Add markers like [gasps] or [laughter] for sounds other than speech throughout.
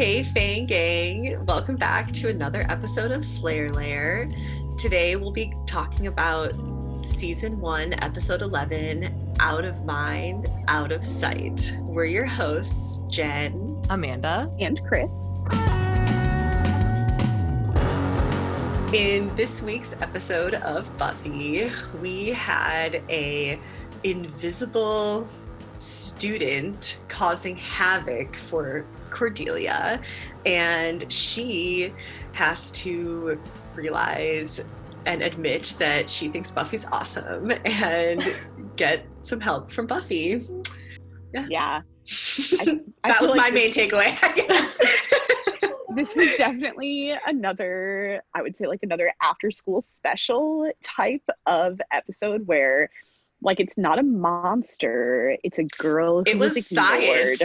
Hey, Fang Gang. Welcome back to another episode of Slayer Lair. Today we'll be talking about season one, episode 11 Out of Mind, Out of Sight. We're your hosts, Jen, Amanda, and Chris. In this week's episode of Buffy, we had a invisible student causing havoc for Cordelia, and she has to realize and admit that she thinks Buffy's awesome and [laughs] get some help from Buffy. Yeah. yeah. [laughs] I, I that was like my main takeaway, I guess. [laughs] this was definitely another, I would say, like another after school special type of episode where like it's not a monster it's a girl it was science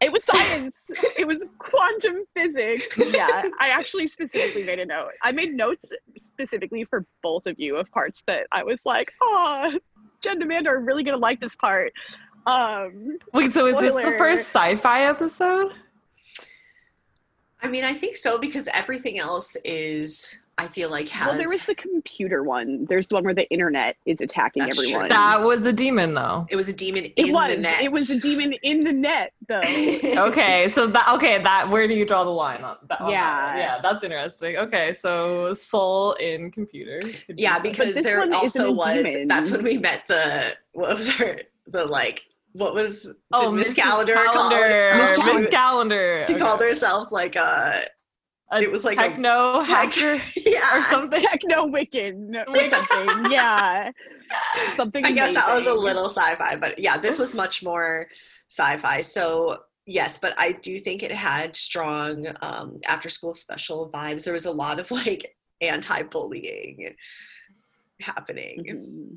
it was science. It was quantum physics. Yeah. I actually specifically made a note. I made notes specifically for both of you of parts that i was like oh jen and amanda are really gonna like this part. Um wait so is spoiler. this the first sci-fi episode? I mean i think so because everything else is I feel like has. Well, there was the computer one. There's the one where the internet is attacking That's everyone. True. That was a demon, though. It was a demon in it was. the net. It was a demon in the net, though. [laughs] okay, so that okay, that where do you draw the line on that? On yeah, that yeah, that's interesting. Okay, so soul in computer. Yeah, be because there also was. Demon. That's when we met the what was her the like what was oh, Miss Calendar, Calendar. Miss Calendar. She okay. called herself like a it was like techno a tech, hacker [laughs] yeah. or something. Techno Wiccan or [laughs] something. yeah. Something. I guess that was a little sci-fi, but yeah, this was much more sci-fi. So yes, but I do think it had strong um, after school special vibes. There was a lot of like anti-bullying happening. Mm-hmm.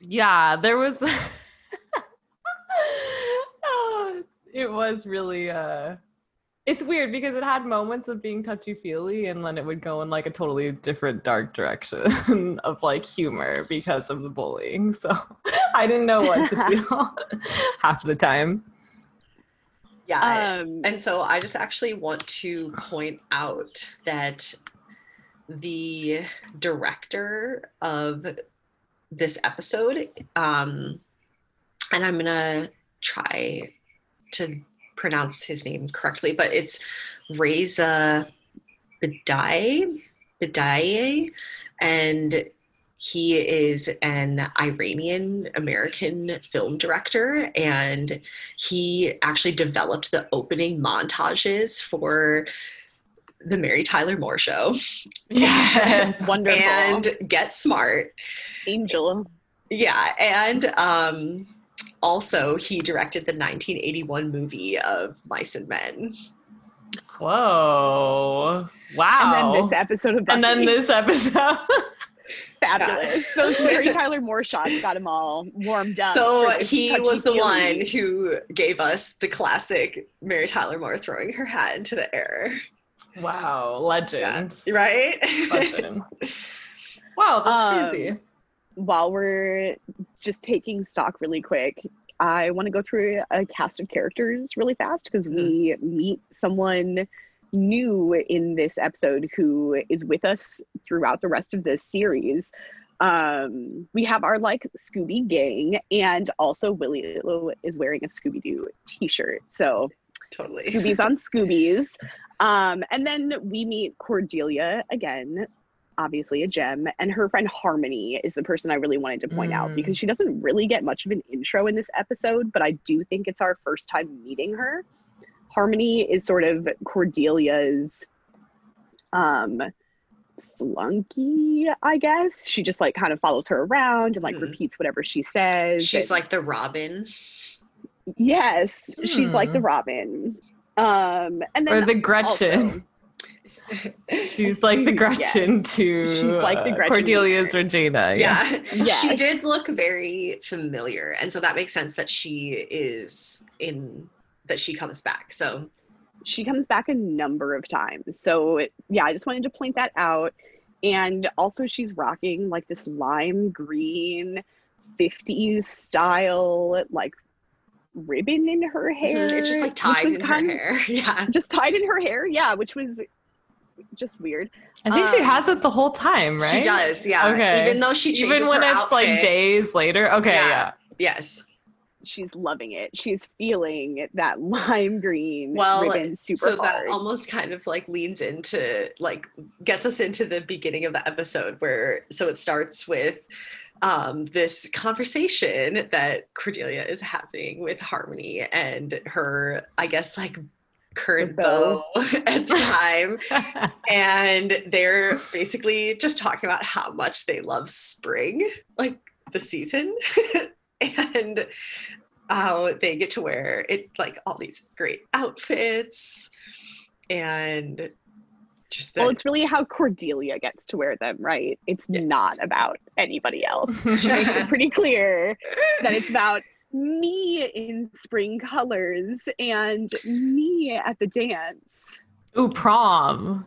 Yeah, there was [laughs] oh, it was really uh it's weird because it had moments of being touchy feely and then it would go in like a totally different dark direction [laughs] of like humor because of the bullying. So [laughs] I didn't know what to [laughs] feel half the time. Yeah. Um, and so I just actually want to point out that the director of this episode, um, and I'm going to try to pronounce his name correctly, but it's Reza Badiyi, and he is an Iranian American film director, and he actually developed the opening montages for the Mary Tyler Moore Show. [laughs] Yes, [laughs] wonderful. And Get Smart, Angel. Yeah, and um, also he directed the 1981 movie of Mice and Men. Whoa! Wow! And then this episode of Buffy. and then this episode. [laughs] Fabulous. Those [laughs] Mary Tyler Moore shots got him all warmed up. So he was the one who gave us the classic Mary Tyler Moore throwing her hat into the air. Wow, legend. Yeah. Right? Legend. [laughs] wow, that's um, crazy. While we're just taking stock really quick, I want to go through a cast of characters really fast because mm. we meet someone new in this episode who is with us throughout the rest of this series. Um, we have our like Scooby gang, and also Willie is wearing a Scooby Doo t shirt. So, totally. Scooby's on [laughs] Scoobies. Um, and then we meet Cordelia again, obviously a gem and her friend harmony is the person i really wanted to point mm. out because she doesn't really get much of an intro in this episode but i do think it's our first time meeting her harmony is sort of cordelia's um flunky i guess she just like kind of follows her around and like mm. repeats whatever she says she's like the robin yes mm. she's like the hmm. robin um and then or the gretchen also, [laughs] She's like the Gretchen yes. to She's like the uh, Gretchen Cordelia's Regina. Yeah. yeah. [laughs] She did look very familiar. And so that makes sense that she is in that she comes back. So she comes back a number of times. So yeah, I just wanted to point that out. And also she's rocking like this lime green 50s style like ribbon in her hair. Mm-hmm. It's just like tied was in her kind- hair. [laughs] Yeah. Just tied in her hair, yeah, which was just weird. I think she Um, has it the whole time, right? She does, yeah. Okay. Even though she changes Even when her it's like days later. Okay, Yeah. yeah. Yes. She's loving it. She's feeling that lime green Well, ribbon super so hard. that almost kind of like leans into like gets us into the beginning of the episode where so it starts with um this conversation that Cordelia is having with Harmony and her I guess like current beau [laughs] at the time [laughs] and they're basically just talking about how much they love spring like the season [laughs] and how they get to wear it like all these great outfits and just that well, it's really how Cordelia gets to wear them, right? It's Yes. not about anybody else. She makes it pretty clear that it's about me in spring colors and me at the dance. Ooh, prom.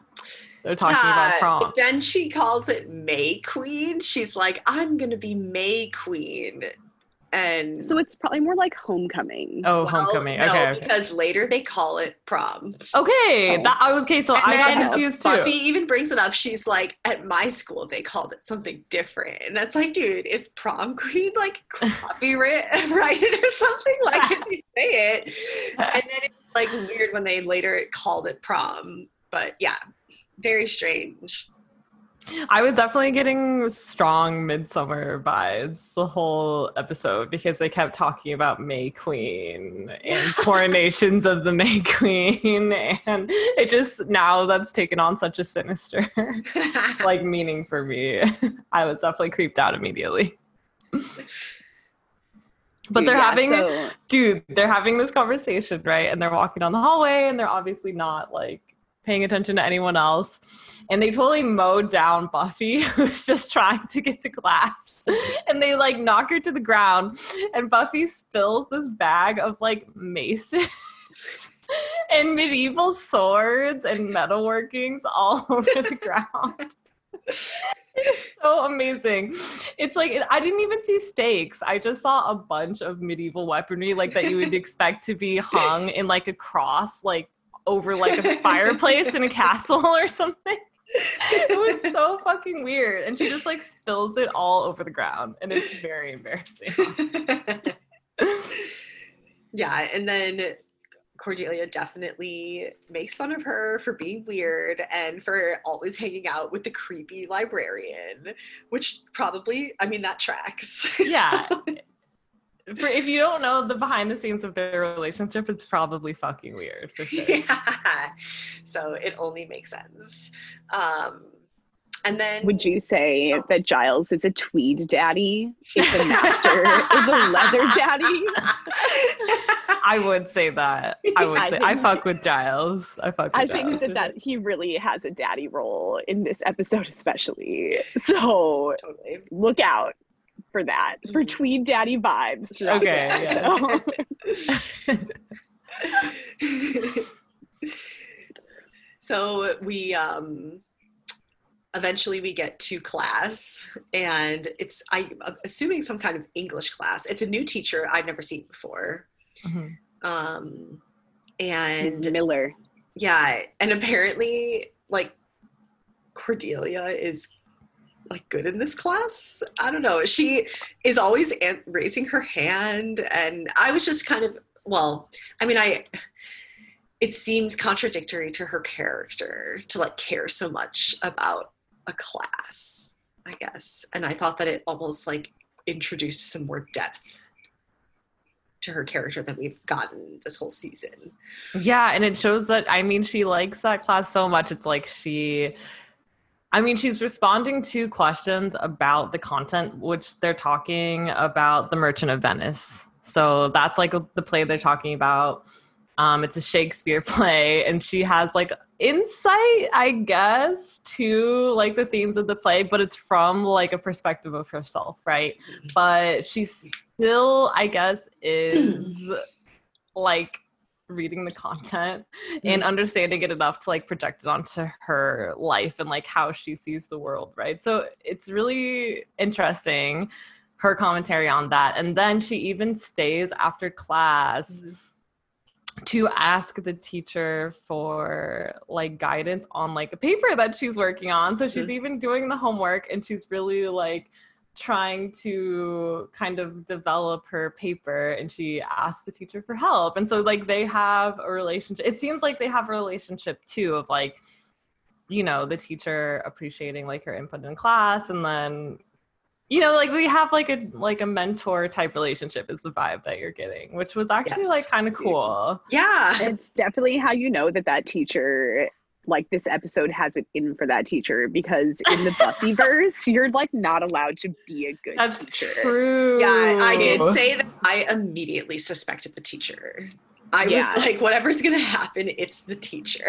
They're talking about prom. then she calls it May Queen. She's like, I'm gonna be May Queen. And So it's probably more like homecoming. Oh, well, homecoming. no, Okay. okay. because later they call it prom. Okay. Oh. That I was okay. So And I got then confused too. Buffy even brings it up. She's like, at my school, they called it something different. And that's like, dude, is prom queen like copyrighted [laughs] or something? Like, can you say it? And then it's like weird when they later called it prom. But yeah, very strange. I was definitely getting strong midsummer vibes the whole episode because they kept talking about May Queen and [laughs] coronations of the May Queen and it just now that's taken on such a sinister [laughs] like meaning for me. I was definitely creeped out immediately. But Dude, they're yeah, having so- dude, they're having this conversation, right? And they're walking down the hallway and they're obviously not like paying attention to anyone else. And they totally mowed down Buffy, [laughs] who's just trying to get to class. [laughs] And they like knock her to the ground. And Buffy spills this bag of like maces [laughs] and medieval swords and metalworkings all over the ground. It's so amazing. It's like I didn't even see stakes. I just saw a bunch of medieval weaponry like that you would expect to be hung in like a cross like over like a fireplace in a castle or something. It was so fucking weird. And she just like spills it all over the ground and it's very embarrassing. [laughs] yeah, and then Cordelia definitely makes fun of her for being weird and for always hanging out with the creepy librarian, which probably, I mean, that tracks. [laughs] Yeah. For if you don't know the behind the scenes of their relationship, it's probably fucking weird for sure. [laughs] yeah. So it only makes sense. Um, and then Would you say that Giles is a tweed daddy if the master is a leather daddy? [laughs] I would say that. I would I say I fuck with Giles. I fuck with I Giles. think that, that he really has a daddy role in this episode, especially. So totally. look out for that for Mhm. tweed daddy vibes. Okay, yeah. episode. [laughs] so we um eventually we get to class and it's i am assuming some kind of english class it's a new teacher i've never seen before Mhm. um Ms. and Miller. yeah and apparently like cordelia is like good in this class? I don't know. She is always raising her hand and i was just kind of well i mean i it seems contradictory to her character to like care so much about a class i guess. And i thought that it almost like introduced some more depth to her character than we've gotten this whole season. Yeah, and it shows that I mean she likes that class so much. It's like she I mean she's responding to questions about the content which they're talking about the Merchant of Venice. So that's like the play they're talking about. Um, it's a Shakespeare [laughs] play, and she has like insight, I guess, to like the themes of the play, but it's from like a perspective of herself, right? But she still, I guess, is like reading the content [laughs] and understanding it enough to like project it onto her life and like how she sees the world, right? So it's really interesting her commentary on that. And then she even stays after class to ask the teacher for like guidance on like a paper that she's working on. So she's Mhm. even doing the homework and she's really like trying to kind of develop her paper and she asks the teacher for help. And so like they have a relationship. It seems like they have a relationship too of like you know the teacher appreciating like her input in class and then you know like we have like a like a mentor type relationship is the vibe that you're getting which was actually Yes. like kind of cool Yeah. it's definitely how you know that that teacher like this episode has it in for that teacher because in the Buffyverse [laughs] you're like not allowed to be a good that's teacher. true Yeah, I did say that I immediately suspected the teacher. I Yeah. was like, whatever's gonna happen, it's the teacher.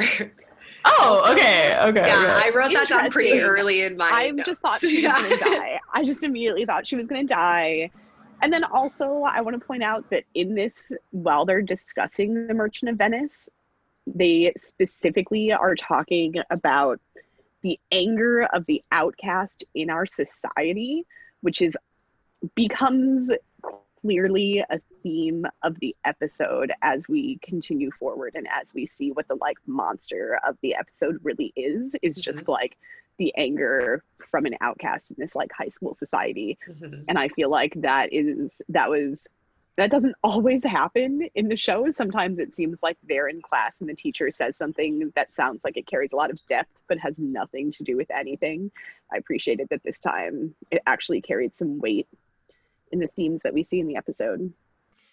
oh okay okay Yeah, okay. I wrote that down pretty early in my. I just thought notes. she was [laughs] gonna die. I just immediately thought she was gonna die. And then also, I want to point out that in this, while they're discussing the Merchant of Venice, they specifically are talking about the anger of the outcast in our society, which is becomes clearly a theme of the episode as we continue forward and as we see what the like monster of the episode really is is just like the anger from an outcast in this like high school society Mhm. and i feel like that is that was that doesn't [laughs] always happen in the show sometimes it seems like they're in class and the teacher says something that sounds like it carries a lot of depth but has nothing to do with anything i appreciated that this time it actually carried some weight in the themes that we see in the episode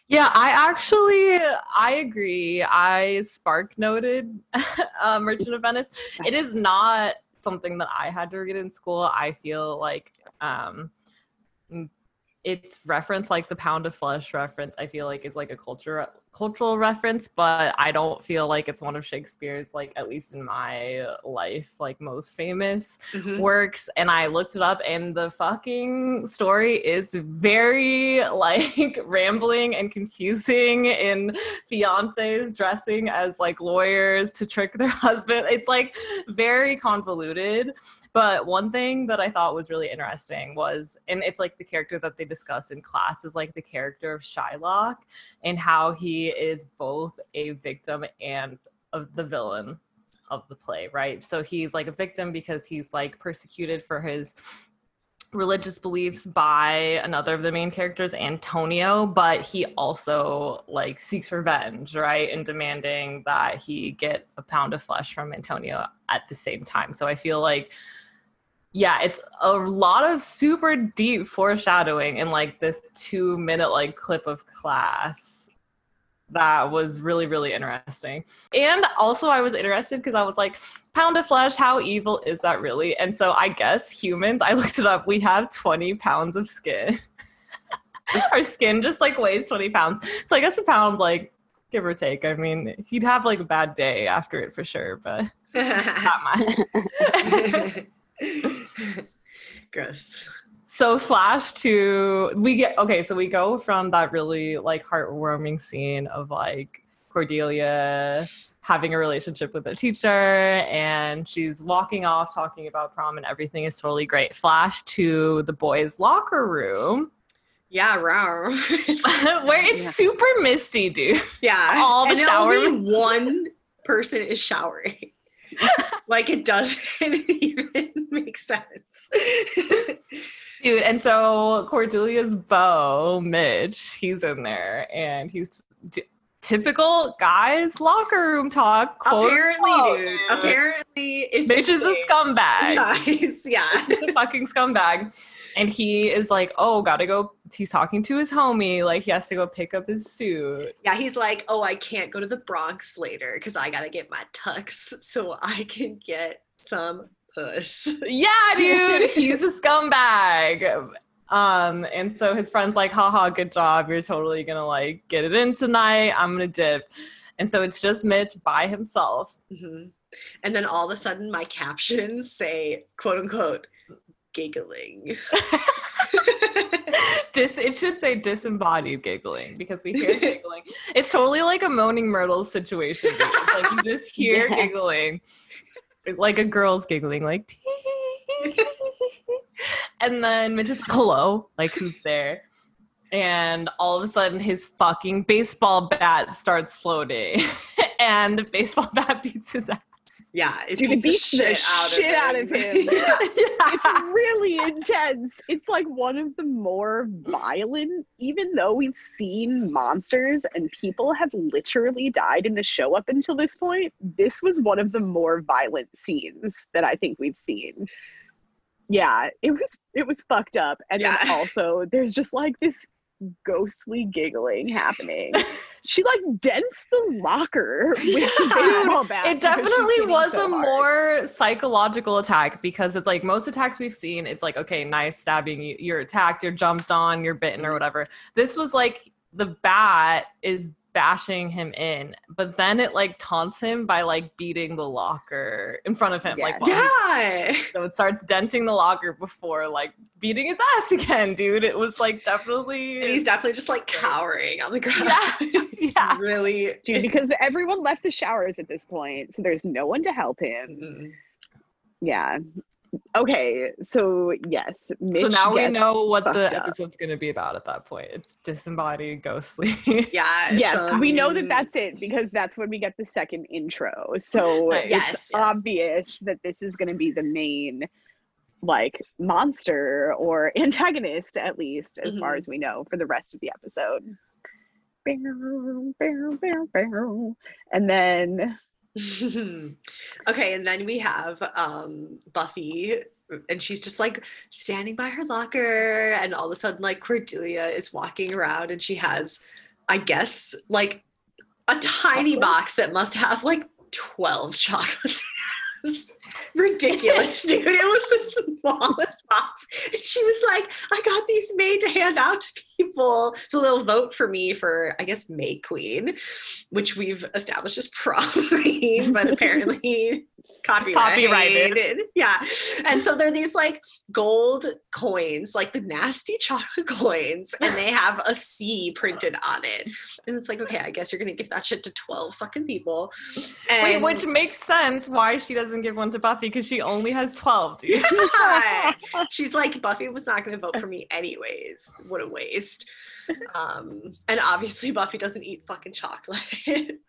Yeah, I actually I agree. I spark noted uh, [laughs] Merchant of Venice. It is not something that I had to read in school. I feel like um, it's reference like the pound of flesh reference. I feel like is like a culture cultural reference, but I don't feel like it's one of Shakespeare's like at least in my life like most famous Mhm. works and I looked it up and the fucking story is very [laughs] like rambling and confusing in fiancés dressing as like lawyers to trick their [laughs] husband. It's like very convoluted. But one thing that I thought was really interesting was, and it's like the character that they discuss in class is like the character of Shylock and how he is both a victim and of the villain of the play, right? So he's like a victim because he's like persecuted for his religious beliefs by another of the main characters, Antonio, but he also like seeks revenge, right? And demanding that he get a pound of flesh from Antonio at the same time. So I feel like yeah, it's a lot of super deep foreshadowing in like this two minute like clip of class. That was really really interesting. And also i was interested because i was like pound of flesh how evil is that really? And so i guess humans i looked it up we have 20 pounds of skin. [laughs] Our skin just like weighs 20 pounds. So i guess a pound like give or take i mean he'd have like a bad day after it for sure but [laughs] not much [laughs] [laughs] Gross. so flash to we get okay so we go from that really like heartwarming scene of like cordelia having a relationship with a teacher and she's walking off talking about prom and everything is totally great flash to the boys locker room Yeah, wow. [laughs] [laughs] Where it's Yeah. super misty dude yeah. All the and shower only one person is showering. [laughs] like it doesn't [laughs] even make sense. [laughs] dude and so cordelia's beau mitch he's in there and he's t- typical guys locker room talk apparently, unquote, dude. Apparently, it's Mitch is a scumbag. Guys, yeah. He's a fucking scumbag. And he is like, oh, gotta go. He's talking to his homie. Like, he has to go pick up his suit. Yeah, he's like, oh, I can't go to the Bronze later because I gotta get my tux [laughs] so I can get some puss. Yeah, [laughs] dude, he's a scumbag. Um, and so his friend's like, haha, good job. You're totally gonna like get it in tonight. I'm gonna dip. And so it's just Mitch by himself. Mhm. And then all of a sudden, my captions say, quote unquote, giggling. [laughs] Dis- it should say disembodied giggling because we hear giggling. It's totally like a moaning Myrtle situation. It's like you just [laughs] hear Yeah. giggling, like a girl's giggling, like. [laughs] and then Mitch is like, hello, like who's there? And all of a sudden, his fucking baseball bat starts floating, and the baseball bat beats his ass. Yeah, it Dude, it beats the shit out of him. [laughs] Yeah. [laughs] it's really intense. It's like one of the more violent, even though we've seen monsters and people have literally died in the show up until this point. This was one of the more violent scenes that I think we've seen. Yeah, it was it was fucked up. And then [laughs] also there's just like this ghostly giggling happening. [laughs] she like dents the locker with the [laughs] baseball bat. It definitely was so a hard. more psychological attack because it's like most attacks we've seen, it's like, okay, knife stabbing, you, you're attacked, you're jumped on, you're bitten or mm-hmm. whatever. This was like the bat is bashing him in, but then it like taunts him by like beating the locker in front of him. Like, Yes. while he's- Yeah. [laughs] so it starts denting the locker before like beating his ass [laughs] again, dude. It was like definitely. And he's definitely just like cowering on the ground. Yeah. [laughs] He's Yeah. really Dude, because everyone left the showers at this point, so there's no one to help him. Mm. Yeah. Okay, so yes, Mitch so now we know what the fucked up. episode's going to be about at that point. It's disembodied, ghostly. Yeah. Yes, so, we know that mm, that's it because that's when we get the second intro. So Nice. it's Yes. obvious that this is going to be the main like monster or antagonist at least as far Mhm. as we know for the rest of the episode. Bow, bow, bow, bow. And then [laughs] okay, and then we have um Buffy and she's just like standing by her locker and all of a sudden like Cordelia is walking around and she has I guess like a tiny box that must have like 12 chocolates. Was ridiculous, [laughs] dude. It was the smallest box. And she was like, I got these made to hand out to people. So they'll vote for me for, I guess, May Queen, which we've established is probably, but [laughs] apparently copyrighted. copyrighted. Yeah. And so they're these like gold coins, like the nasty [laughs] chocolate coins, and they have a C printed on it. And it's like, okay, I guess you're gonna give that shit to 12 fucking people. And Wait, which makes sense why she doesn't give one to Buffy because she only has 12, dude. Yeah. [laughs] [laughs] She's like, Buffy was not going to vote for me anyways. What a waste. Um, and obviously, Buffy doesn't eat fucking chocolate.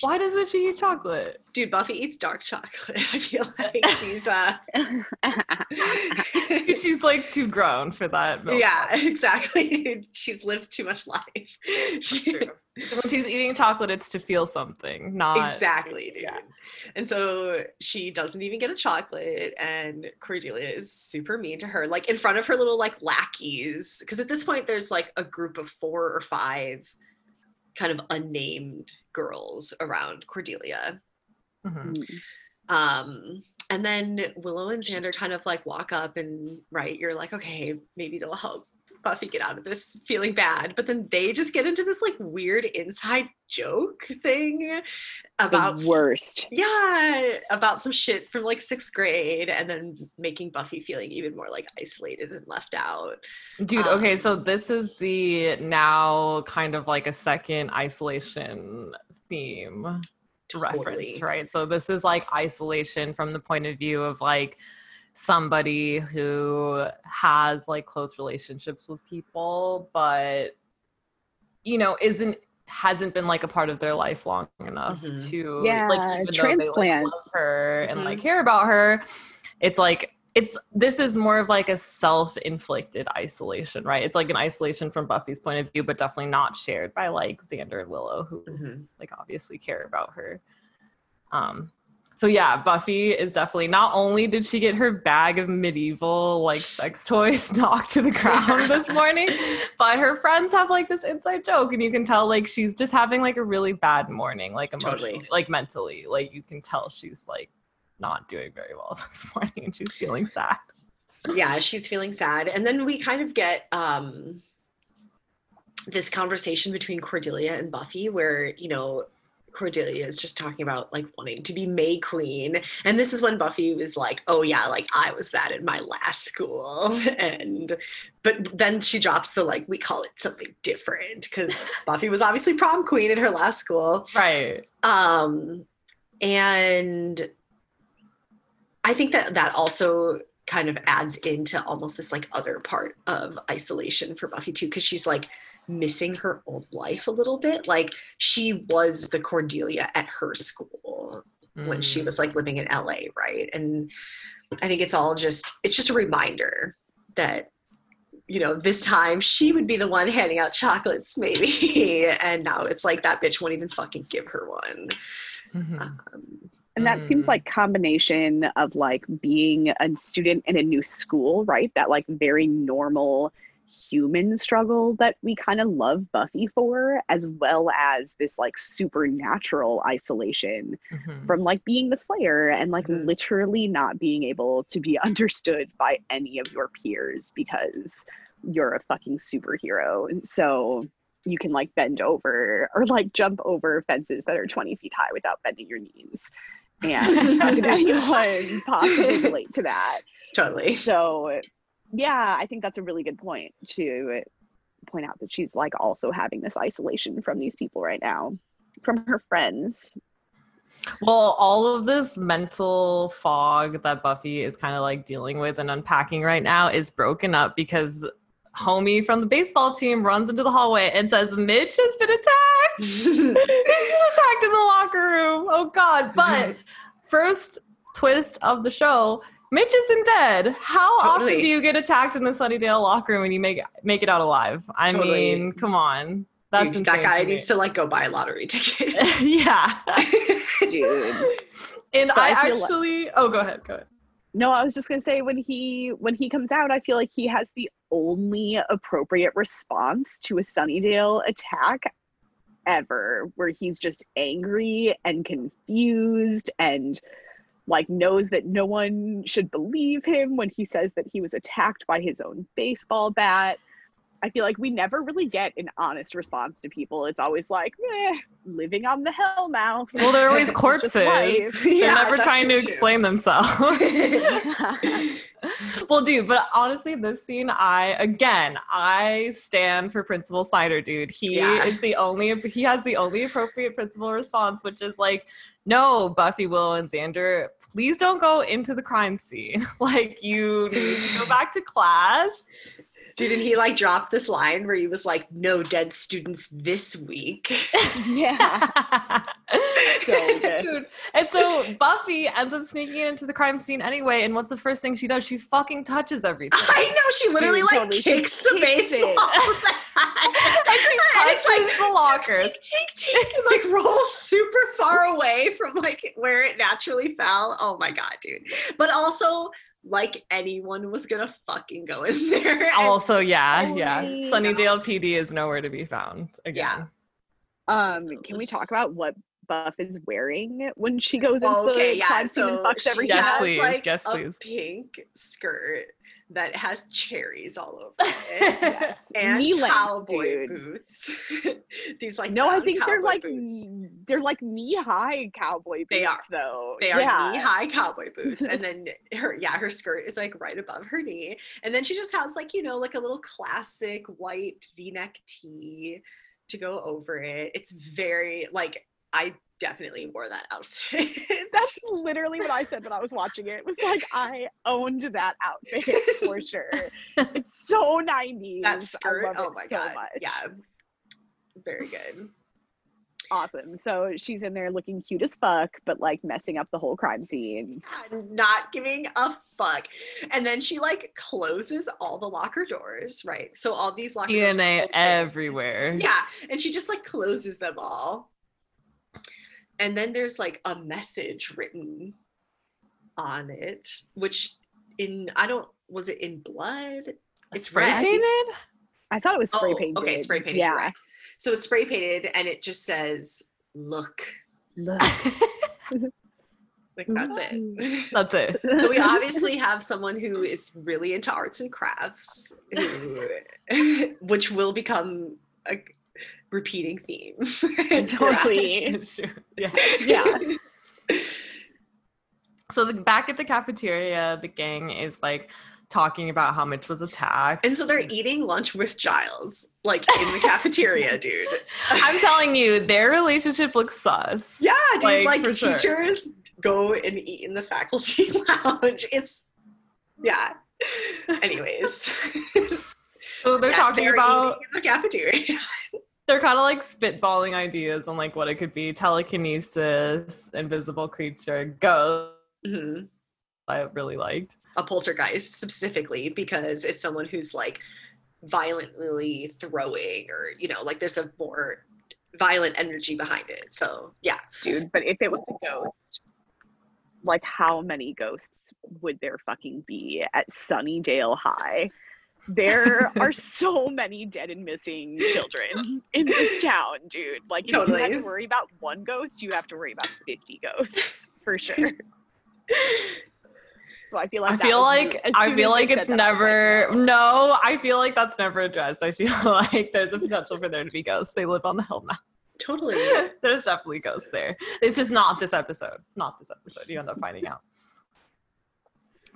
Why doesn't she eat chocolate? Dude, Buffy eats dark chocolate. [laughs] I feel like she's, uh, [laughs] She's like too grown for that. milk yeah, [laughs] exactly. She's lived too much life. She-. When she's eating chocolate, it's to feel something, not exactly, dude. Yeah. And so she doesn't even get a chocolate, and Cordelia is super mean to her, like in front of her little like lackeys. Because at this point, there's like a group of four or five kind of unnamed girls around Cordelia. Mhm. Um, and then Willow and Xander kind of like walk up and right, you're like, okay, maybe they'll help Buffy get out of this feeling bad. But then they just get into this like weird inside joke thing about the worst. yeah, about some shit from like sixth grade, and then making Buffy feeling even more like isolated and left out. Dude, okay, Um, so this is the now kind of like a second isolation theme Totally. reference, right? So this is like isolation from the point of view of like somebody who has like close relationships with people, but you know, isn't hasn't been like a part of their life long enough Mhm. to Yeah, like even though they transplant. like love her and Mhm. like care about her. It's like it's this is more of like a self-inflicted isolation, right? It's like an isolation from Buffy's point of view, but definitely not shared by like Xander and Willow, who Mhm. like obviously care about her. Um so yeah, Buffy is definitely not only did she get her bag of medieval like sex [laughs] toys [laughs] knocked to the ground this morning, but her friends have like this inside joke and you can tell like she's just having like a really bad morning, like emotionally, Totally. like mentally. Like you can tell she's like not doing very well [laughs] this morning and she's feeling sad. yeah she's feeling sad and then we kind of get um this conversation between cordelia and buffy where you know cordelia is just talking about like wanting to be may queen. And this is when buffy was like oh yeah like i was that in my last school. [laughs] And but then she drops the like we call it something different because buffy was obviously prom queen in her last school. Right. um and i think that that also kind of adds into almost this like other part of isolation for Buffy too, because she's like missing her old life a little bit. Like she was the Cordelia at her school when she Mm. was like living in LA, right? And I think it's all just it's just a reminder that you know this time she would be the one handing out chocolates maybe [laughs] and now it's like that bitch won't even fucking give her one Mhm. um, And that seems Mm. like combination of like being a student in a new school, right? That like very normal human struggle that we kind of love Buffy for, as well as this like supernatural isolation Mhm. from like being the Slayer and like Mhm. literally not being able to be [laughs] understood by any of your peers because you're a fucking superhero. So you can like bend over or like jump over fences that are 20 feet high without bending your knees. And how can anyone possibly [laughs] relate to that? totally So yeah, I think that's a really good point to point out that she's like also having this isolation from these people right now, from her friends. Well, all of this mental fog that Buffy is kind of like dealing with and unpacking right now is broken up because homie from the baseball team runs into the hallway and says Mitch has been attacked. [laughs] He's been attacked in the locker room. Oh god. But [laughs] first twist of the show, Mitch isn't dead. How often do you get attacked in the Sunnydale locker room and you make make it out alive? I Totally. mean, come on. That's Dude, that guy to needs to like go buy a lottery ticket [laughs] yeah. [laughs] Dude. And But I, I feel like- actually oh go ahead, go ahead. No, I was just gonna say when he when he comes out, I feel like he has the only appropriate response to a Sunnydale attack ever, where he's just angry and confused and like knows that no one should believe him when he says that he was attacked by his own baseball bat. I feel like we never really get an honest response to people. It's always like, eh, living on the hell mouth. Well, they're always [laughs] corpses. life. They're Yeah, never trying to true, too. explain themselves. [laughs] well, dude, but honestly, this scene, I again, I stand for Principal Snyder, dude. He Yeah. is the only, he has the only appropriate principal response, which is like, no, Buffy, Will, and Xander, please don't go into the crime scene. [laughs] like, you need to go back to class. Dude, and he like dropped this line where he was like, "No dead students this week." [laughs] yeah. [laughs] So good. Dude. And so Buffy ends up sneaking into the crime scene anyway. And what's the first thing she does? She fucking touches everything. I know she literally Dude, like totally. She kicks the kicks baseball. it. and she it's like, touches [laughs] the lockers. Tick, tick, tick, and like rolls super far away from like where it naturally fell. Oh my god, dude! But also, like anyone was gonna fucking go in [laughs] there. and- Also, yeah, yeah. Sunnydale PD is nowhere to be found again. Um, can we talk about what Buff is wearing when she goes into Oh, okay, the yeah. crime scene and So fucks she everything Yes, please, like yes, a please. pink skirt that has cherries all over it. [laughs] Yes. and cowboy dude. boots. [laughs] These like No, I think they're like boots. they're like knee high cowboy boots. They are. though. They are yeah. knee high cowboy boots, [laughs] and then her yeah her skirt is like right above her knee, and then she just has like you know like a little classic white V neck tee to go over it. It's very like I definitely wore that outfit. [laughs] That's literally what I said when I was watching it. It was like I owned that outfit for sure. It's so 90s. that skirt. I love Oh it my so god, much. yeah, very good. Awesome. So she's in there looking cute as fuck, but like messing up the whole crime scene. not giving a fuck. And then she like closes all the locker doors, right? So all these locker doors DNA everywhere. Yeah, and she just like closes them all. And then there's like a message written on it, which in I don't was it in blood? It's Spray red. painted? I thought it was spray Oh, painted. okay, spray painted. Yeah. right. So it's spray painted and it just says look. Look. [laughs] Like that's it. That's it. [laughs] so we obviously have someone who is really into arts and crafts [laughs] who, which will become a repeating theme [laughs] Totally. [laughs] Sure. Yeah. Yeah. [laughs] So the back at the cafeteria, the gang is like talking about how Mitch was attacked. and so they're eating lunch with giles like in the cafeteria dude I'm telling you, their relationship looks sus. yeah dude Like, like, for sure. teachers go and eat in the faculty lounge it's yeah. Anyways. So they're Yes, talking they're about the cafeteria. They're kind of like spitballing ideas on like what it could be telekinesis, invisible creature, ghost. Mhm. I really liked. A poltergeist specifically because it's someone who's like violently throwing or you know like there's a more violent energy behind it. So yeah. dude. But if it was a ghost, like how many ghosts would there fucking be at Sunnydale High? There [laughs] are so many dead and missing children in this [laughs] town, dude. Like if you have to worry about one ghost, you have to worry about fifty ghosts for [laughs] sure. So I feel like I feel like I feel like it's was like, never no. no, I feel like that's never addressed. I feel like there's a potential for there to be ghosts. They live on the hill now. Totally. There's definitely ghosts there. It's just not this episode. Not this episode. You end up finding out.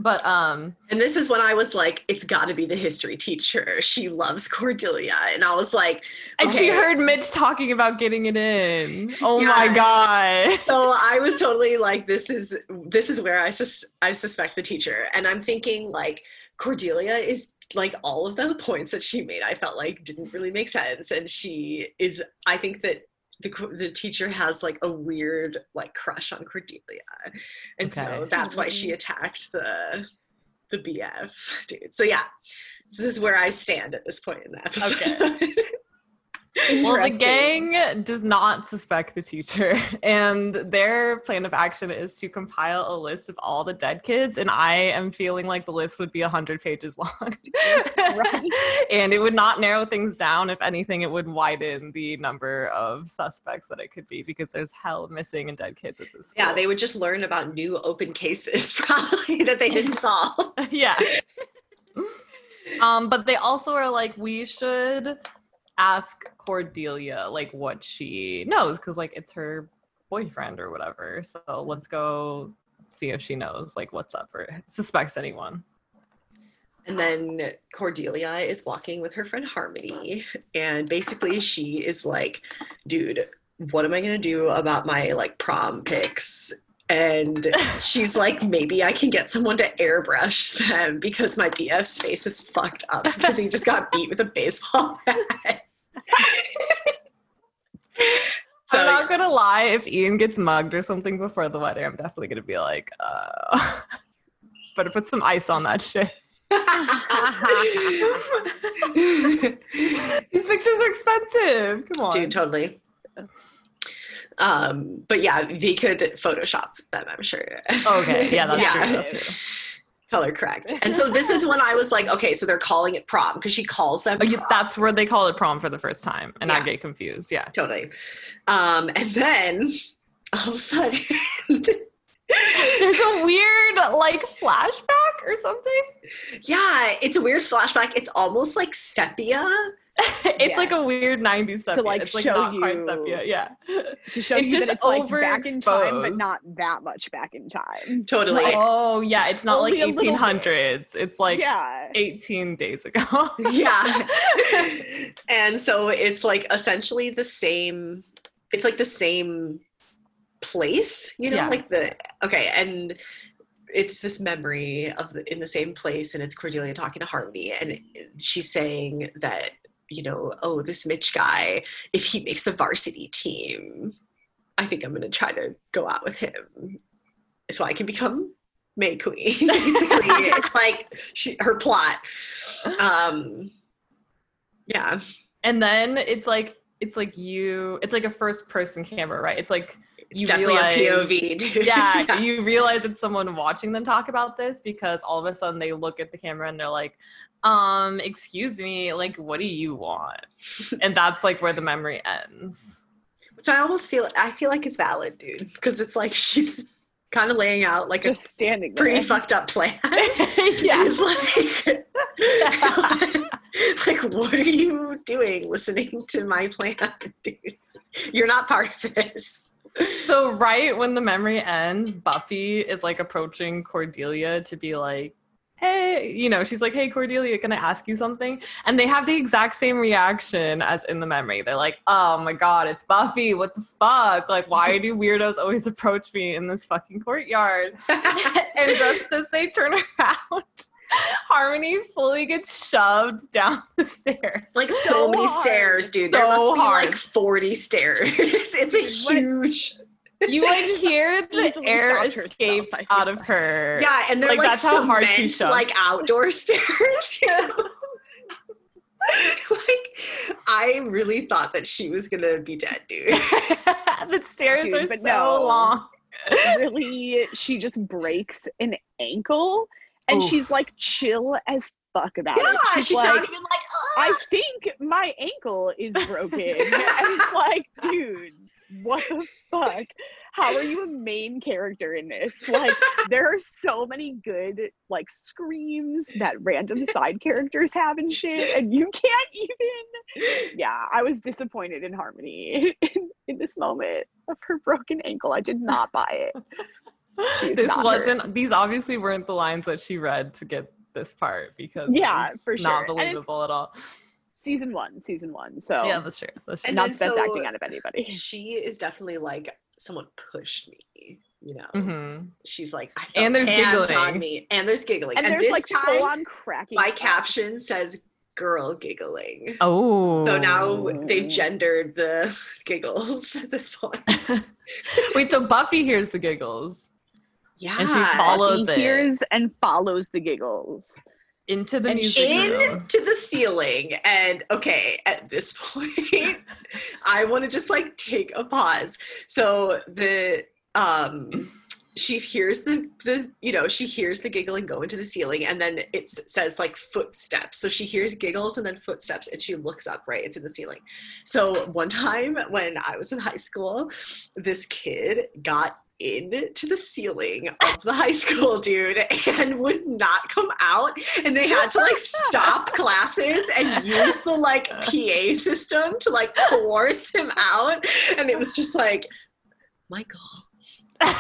But um And this is when I was like, it's got to be the history teacher. She loves Cordelia. And I was like, and she heard Mitch talking about getting it in. Oh Yeah. my god. So I was totally like, this is this is where I sus- I suspect the teacher. And I'm thinking like Cordelia is like all of the points that she made. I felt like didn't really make sense. And she is. I think that. The, the teacher has like a weird like crush on Cordelia, and so that's why she mm. attacked the the BF dude. So yeah, this is where I stand at this point in the episode. [laughs] Well, the gang does not suspect the teacher, [laughs] and their plan of action is to compile a list of all the dead kids. And I am feeling like the list would be 100 pages [laughs] long. Right. and it would not narrow things down. If anything, it would widen the number of suspects that it could be because there's hell missing and dead kids at this school. yeah, they would just learn about new open cases [laughs] probably that they didn't solve. yeah. um, but they also are like, we should ask Cordelia like what she knows because like it's her boyfriend or whatever. So let's go see if she knows like what's up or [laughs] suspects anyone. And then Cordelia is walking with her friend Harmony. And basically, she is like, dude, what am I going to do about my like prom pics? And [laughs] she's like, maybe I can get someone to airbrush them because my BF's face is fucked up because he just got beat with a baseball [laughs] bat. So I'm not gonna lie, if Ian gets mugged or something before the wedding, I'm definitely gonna be like, uh [laughs] better put some ice on that shit. [laughs] These pictures are expensive. Come on. Dude, totally. Um, but yeah, they could Photoshop them, I'm sure. Okay, yeah, that's Yeah. true. That's true. Color correct. And so this is when I was like, okay, so they're calling it prom because she calls them Oh, that's where they call it prom for the first time, and I get confused. Yeah. totally. Um, and then all of a sudden, [laughs] There's a weird like flashback or something. yeah, it's a weird flashback. It's almost like sepia. [laughs] it's like a weird 90s sepia. like, it's like show not quite you- sepia. Yeah. to [laughs] show It's you that just it's like back in time, but not that much back in time. Totally. Oh yeah, it's not like Only a little bit. 1800s. It's like yeah. 18 days ago. yeah. [laughs] and so it's like essentially the same it's like the same place, you know, Yeah. like the okay, and it's this memory of the, in the same place and it's Cordelia talking to Harmony and she's saying that you know, oh, this Mitch guy, if he makes the varsity team, I think I'm going to try to go out with him so I can become May Queen. [laughs] Basically, it's like she, her plot. Um, yeah, and then it's like it's like you it's like a first person camera, right? It's like it's You definitely realize- a POV. Dude. [laughs] [laughs] yeah, you realize it's someone watching them talk about this because all of a sudden they look at the camera and they're like, um, excuse me, like what do you want? [laughs] and that's like where the memory ends. Which I almost feel I feel like it's valid, dude, because it's like she's kind of laying out like Just a standing there. pretty fucked up plan. yeah. [laughs] It's like, [laughs] like, what are you doing listening to my plan, dude? You're not part of this. So right when the memory ends, Buffy is like approaching Cordelia to be like, "Hey, you know, she's like, "Hey Cordelia, can I ask you something?" And they have the exact same reaction as in the memory. They're like, "Oh my god, it's Buffy. What the fuck? Like why do [laughs] weirdos always approach me in this fucking courtyard?" [laughs] and just as they turn around, Harmony fully gets shoved down the stairs. Like so, So many hard. stairs, dude. There must be hard. like 40 stairs. [laughs] it's a huge. You like hear [laughs] the air stopped herself, escape out of her. Yeah, and they're Like, like, that's how hard she cement, like outdoor [laughs] stairs. You know? [laughs] like I really thought that she was gonna be dead, dude. the stairs Dude, are but so no. long. really she just breaks an ankle and Oof. she's like chill as fuck about Yeah, it. she's, like, not even like, I oh. think my ankle is broken. and it's like, dude, what the fuck? How are you a main character in this? Like, [laughs] there are so many good like screams that random side characters have and shit, and you can't even. [laughs] Yeah, I was disappointed in Harmony [laughs] in, in this moment of her broken ankle. I did not buy it. This wasn't these obviously weren't the lines that she read to get this part because Yeah, it's for not sure. It's- believable at all. Season one, season one. So Yeah, that's true. That's true. And not the best so- acting out of anybody. [laughs] she is definitely like someone pushed me. You know, Mhm. she's like, I felt And there's hands on giggling. me, and there's giggling, And, and, there's this like time full on cracking. my up. caption says "girl giggling." Oh. So now they've gendered the [laughs] giggles at this point. [laughs] Wait, so Buffy hears the giggles Yeah, And she follows Buffy it. hears and follows the giggles. Into the And music into the ceiling. And okay at this [laughs] point i want to just like take a pause. So the um she hears the the you know she hears the giggling go into the ceiling and then it says like footsteps. So she hears giggles and then footsteps and she looks up right it's in the ceiling. So one time when i was in high school this kid got into the ceiling of the high school dude and would not come out and they had to like stop classes and use the like pa system to like coerce him out and it was just like michael [laughs]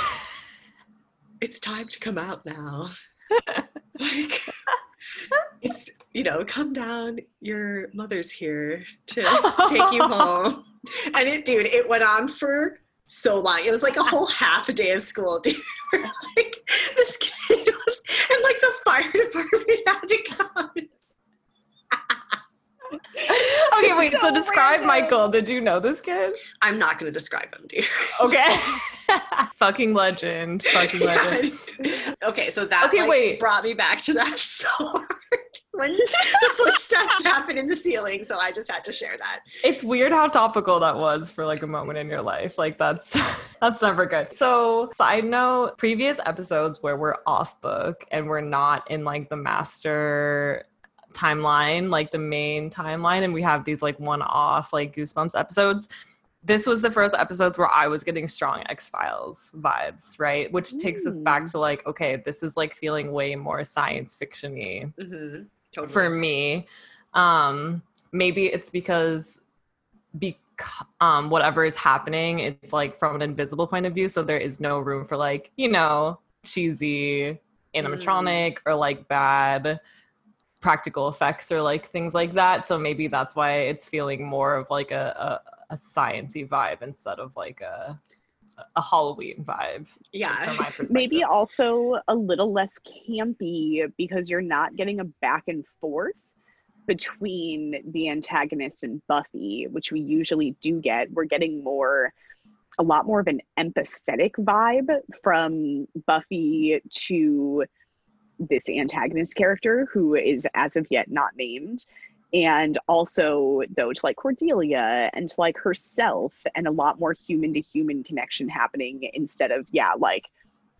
it's time to come out now. [laughs] like, it's, you know, come down. Your mother's here to take you [laughs] home. And it, dude, it went on for so long. It was like a whole half a day of school, dude. [laughs] Like, this kid was, and like the fire [laughs] department had to come. Okay, wait. [laughs] So, So describe random. Michael. Did you know this kid? I'm not going to describe him, dude. Okay. [laughs] Fucking legend. Fucking legend. [laughs] Yeah. okay, so that Okay, like, wait. brought me back to that so hard when the footsteps happened in the ceiling. So I just had to share that. It's weird how topical that was for like a moment in your life. Like that's that's never good. So, side note, previous episodes where we're off book and we're not in like the master timeline, like the main timeline, and we have these like one-off like goosebumps episodes. This was the first episodes where I was getting strong X Files vibes, right? Which takes us back to like, okay, this is like feeling way more science fiction-y Mm-hmm. Totally. for me um maybe it's because bec- um whatever is happening it's like from an invisible point of view so there is no room for like you know cheesy animatronic or like bad practical effects or like things like that so maybe that's why it's feeling more of like a a, a sciency vibe instead of like a a Halloween vibe. yeah. From my [laughs] perspective. Maybe also a little less campy because you're not getting a back and forth between the antagonist and Buffy, which we usually do get. We're getting more, a lot more of an empathetic vibe from Buffy to this antagonist character who is as of yet not named. And also, though, to like Cordelia and to like herself, and a lot more human to human connection happening instead of, yeah, like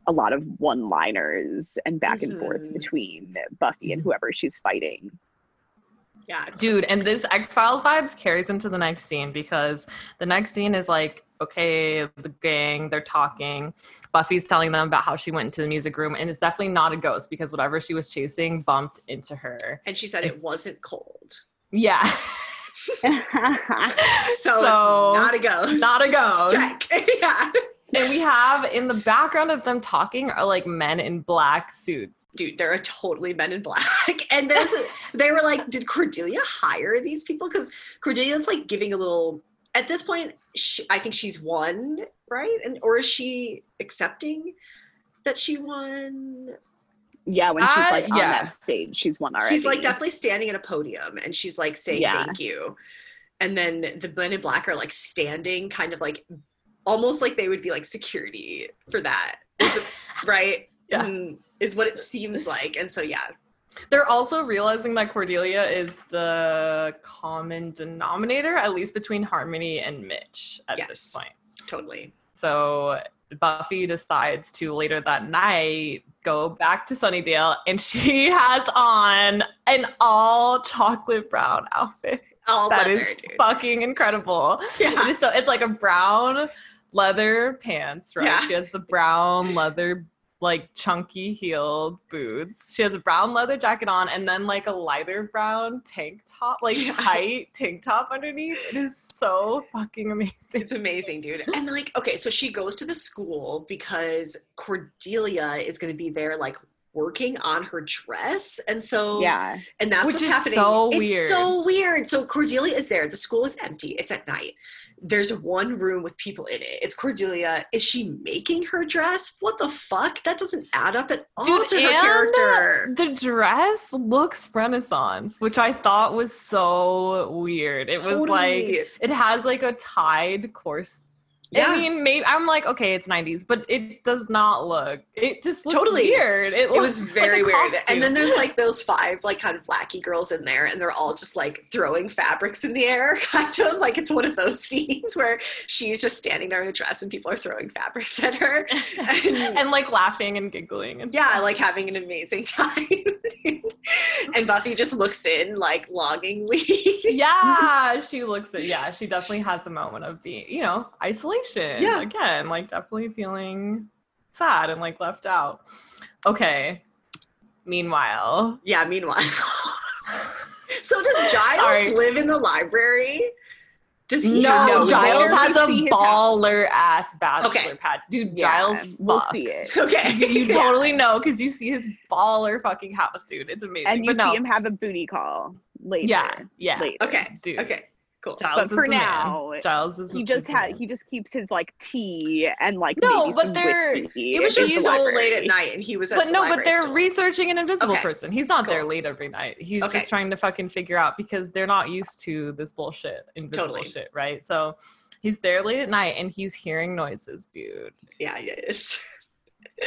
a lot of one liners and back and forth Mhm. between Buffy and whoever she's fighting. Yeah. Dude, and this X Files vibes carries into the next scene because the next scene is like, okay, the gang, they're talking. Buffy's telling them about how she went into the music room, and it's definitely not a ghost because whatever she was chasing bumped into her. And she said it wasn't cold. Yeah. So, [laughs] So, it's not a ghost. not a ghost. [laughs] Yeah. And we have in the background of them talking are like men in black suits. Dude, there are a totally men in black. [laughs] And there's a, they were like, did Cordelia hire these people? Because Cordelia's like giving a little at this point, she, I think she's won, right? And or is she accepting that she won? Yeah, when she's Uh, like on yeah. that stage, she's won already. She's like definitely standing at a podium and she's like saying Yeah. thank you. And then the Men in Black are like standing, kind of like almost like they would be like security for that. Is [laughs] right? Yeah. Mm, Is what it seems like. And so yeah. They're also realizing that Cordelia is the common denominator, at least between Harmony and Mitch at Yes. this point. Totally. So Buffy decides to later that night go back to Sunnydale and [laughs] she has on an all chocolate brown outfit. All That leather, is dude. fucking incredible. [laughs] Yeah. It is so it's like a brown leather pants, right? Yeah. She has the brown leather like chunky heeled boots. She has a brown leather jacket on and then like a lighter brown tank top, like Yeah. tight tank top underneath. It is so fucking amazing. It's amazing, dude. And like, okay, so she goes to the school because Cordelia is going to be there, like working on her dress, and so yeah, and that's Which what's happening. so it's weird. so weird. So Cordelia is there. The school is empty. It's at night. There's one room with people in it. It's Cordelia. Is she making her dress? What the fuck? That doesn't add up at all Dude, to her character. The dress looks Renaissance, which I thought was so weird. It was like it has like a tied course. Yeah. I mean, maybe I'm like, okay, it's 90s, but it does not look. It just looks Totally. weird. It, it was [laughs] like very a weird. And then there's [laughs] like those five like kind of lackey girls in there, and they're all just like throwing fabrics in the air, [laughs] kind of like it's one of those scenes where she's just standing there in a dress and people are throwing fabrics at her. And, and like laughing and giggling and yeah, stuff. like having an amazing time. and Buffy just looks in like longingly. yeah, she looks at yeah, she definitely has a moment of being, you know, isolation. Yeah. Again, like definitely feeling sad and like left out. Okay. Meanwhile, yeah, meanwhile. [laughs] so does [laughs] Giles Sorry. live in the library? Does he no, No, Giles has a baller ass bachelor Okay. pad. Dude, Yeah, Giles we'll fucks. see it. [laughs] Okay. you Yeah. totally know because you see his baller fucking house, dude. It's amazing. and you but no, see him have a booty call later. yeah, yeah, later. Okay. dude. Okay. Cool. Giles But for man. now, Giles is He just had man. he just keeps his like tea and like No, but they're- whiskey. It was just so library. late at night, and he was at But the no, but they're still. researching an invisible Okay. person. He's not there late every night. He's Okay. just trying to fucking figure out because they're not used to this bullshit, invisible Totally. shit, right? So he's there late at night and he's hearing noises, dude. Yeah, is.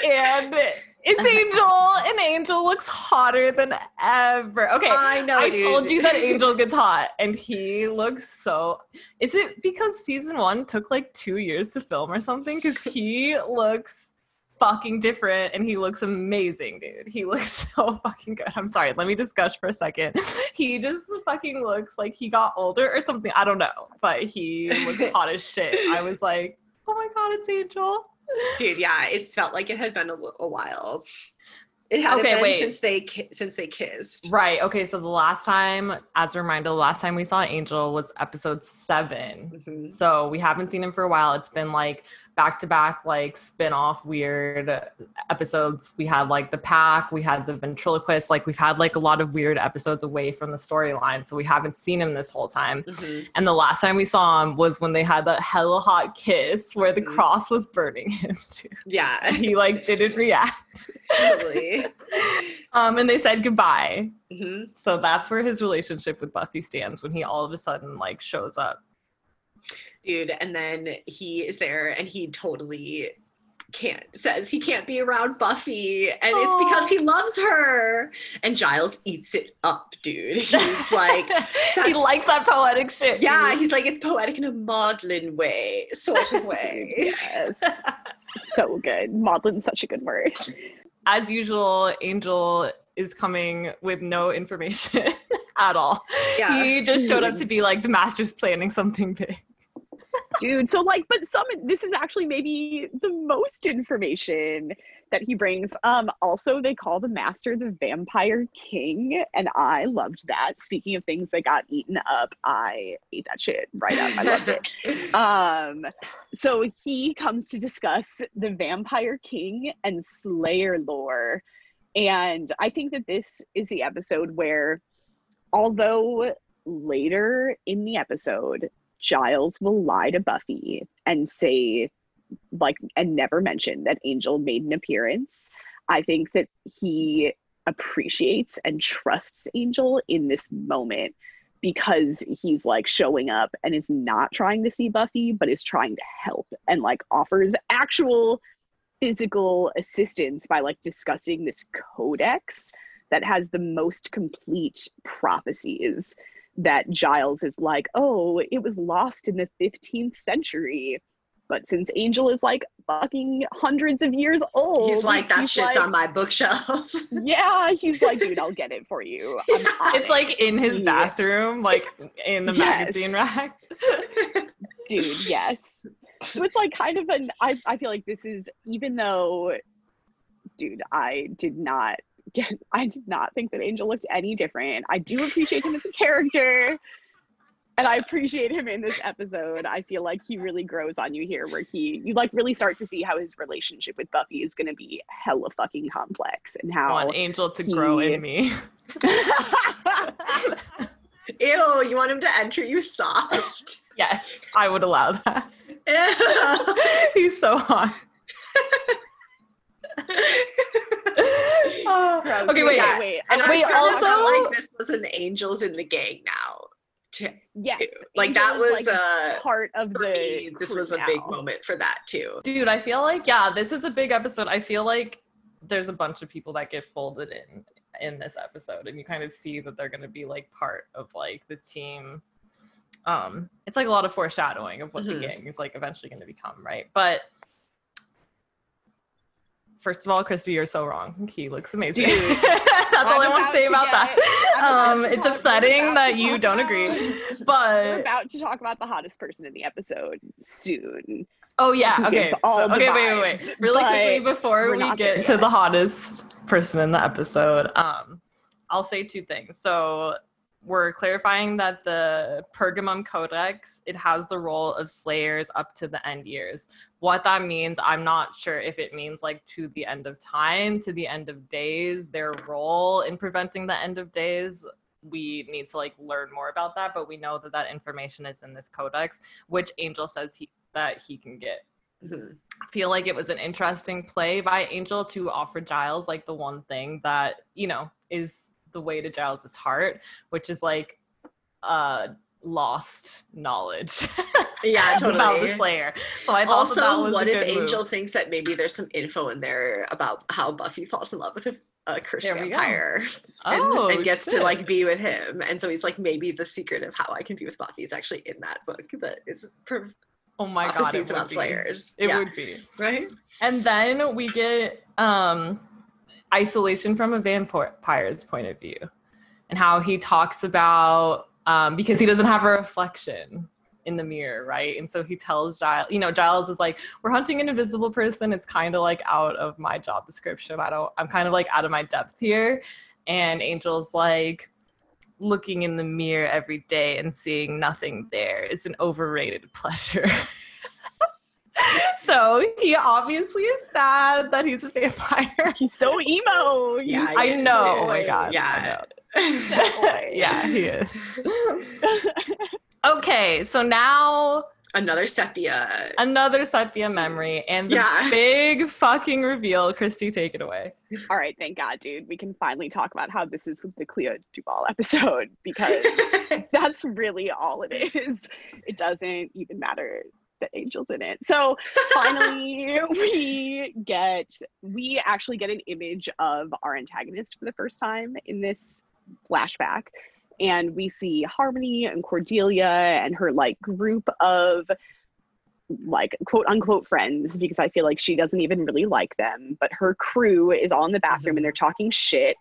And it's Angel, and Angel looks hotter than ever. Okay. I know, I dude. told you that [laughs] Angel gets hot, and he looks so. Is it because season one took like two years to film or something? Because he looks fucking different, and he looks amazing, dude. He looks [laughs] so fucking good. I'm sorry, let me just gush for a second. He just fucking looks like he got older or something. I don't know, but he looks [laughs] hot as shit. I was like, oh my god, it's Angel. Dude. Yeah, it's felt like it had been a, a while. It hadn't Okay, been wait. since they ki- since they kissed. Right. Okay. So the last time, as a reminder, the last time we saw Angel was episode seven. Mhm. So we haven't seen him for a while. It's been like back to back, like spin off weird episodes. We had like the pack, we had the ventriloquist. Like we've had like a lot of weird episodes away from the storyline. So we haven't seen him this whole time. Mhm. And the last time we saw him was when they had that hella hot kiss where the Mhm. cross was burning him. Too. Yeah, He like didn't react. totally. [laughs] Um, and they said goodbye. hmm So that's where his relationship with Buffy stands when he all of a sudden like shows up. Dude, and then he is there, and he totally can't says he can't be around Buffy, and it's because he loves her. And Giles eats it up, dude. He's like, [laughs] he likes that poetic shit. yeah, he's like, it's poetic in a maudlin way, sort of way. [laughs] [laughs] Yes. so good. Maudlin's such a good word. As usual, Angel is coming with no information at all. Yeah. He just showed up hmm. to be like the master's planning something big. Dude, so like but some this is actually maybe the most information that he brings. Um also they call the master the vampire king and I loved that. Speaking of things that got eaten up, I ate that shit right up. I loved it. [laughs] Um, so he comes to discuss the Vampire King and Slayer lore. And I think that this is the episode where, although later in the episode, Giles will lie to Buffy and say, like, and never mention that Angel made an appearance. I think that he appreciates and trusts Angel in this moment because he's like showing up and is not trying to see Buffy, but is trying to help and like offers actual physical assistance by like discussing this codex that has the most complete prophecies that Giles is like, oh, it was lost in the 15th century. But since Angel is like fucking hundreds of years old, he's like, that shit's like, on my bookshelf. [laughs] [laughs] yeah, he's like, dude, I'll get it for you. it's like in his bathroom, like in the yes. magazine rack. [laughs] dude, yes. So it's like kind of an, I, I feel like this is, even though, dude, I did not get, I did not think that Angel looked any different. I do appreciate him as a character and I appreciate him in this episode. I feel like he really grows on you here, where he you like really start to see how his relationship with Buffy is going to be hella fucking complex, and how want Angel to he... grow in me. [laughs] Ew, you want him to enter you soft? [laughs] Yes, I would allow that. [laughs] He's so hot. [laughs] oh, okay, wait, yeah. wait. And wait, also, like this was an angels in the gang now to yes too. like that was like uh part of the me, this was a now. big moment for that too dude i feel like yeah this is a big episode i feel like there's a bunch of people that get folded in in this episode and you kind of see that they're going to be like part of like the team um it's like a lot of foreshadowing of what mm-hmm. the gang is like eventually going to become right but First of all, Christy, you're so wrong. He looks amazing. [laughs] That's all I want to say about that. Um, it's upsetting that you don't agree, [laughs] but we're about to talk about the hottest person in the episode soon. Oh yeah. Okay. So, okay. Wait, wait, wait. Really quickly before we get to the hottest person in the episode, um, I'll say two things. So we're clarifying that the Pergamum Codex it has the role of slayers up to the end years. What that means, I'm not sure if it means like to the end of time, to the end of days, their role in preventing the end of days. We need to like learn more about that, but we know that that information is in this codex, which Angel says he that he can get. Mm-hmm. I feel like it was an interesting play by Angel to offer Giles like the one thing that you know is the way to Giles's heart, which is like uh lost knowledge. yeah, totally. [laughs] about the Slayer. So I also, what if Angel move. thinks that maybe there's some info in there about how Buffy falls in love with a, cursed vampire [laughs] and, oh, and, gets shit. to like be with him, and so he's like, maybe the secret of how I can be with Buffy is actually in that book that is. Per- Oh my god, it would Slayers. It yeah. would be right. And then we get um isolation from a vampire's point of view and how he talks about um, because he doesn't have a reflection in the mirror, right? And so he tells Giles, you know, Giles is like, we're hunting an invisible person. It's kind of like out of my job description. I don't, I'm kind of like out of my depth here. And Angel's like, looking in the mirror every day and seeing nothing there is an overrated [laughs] pleasure. so he obviously is sad that he's a vampire. He's so emo. [laughs] Yeah, I know. Oh my god. Yeah. Yeah, he is. [laughs] okay, so now another sepia. Another sepia memory and the yeah. [laughs] big fucking reveal. Christy, take it away. All right, thank God, dude. We can finally talk about how this is the Clea DuVall episode [laughs] because that's really all it is. It doesn't even matter the angels in it. So finally, we get we actually get an image of our antagonist for the first time in this flashback, and we see Harmony and Cordelia and her like group of like quote unquote friends because I feel like she doesn't even really like them, but her crew is all in the mm-hmm. bathroom and they're talking shit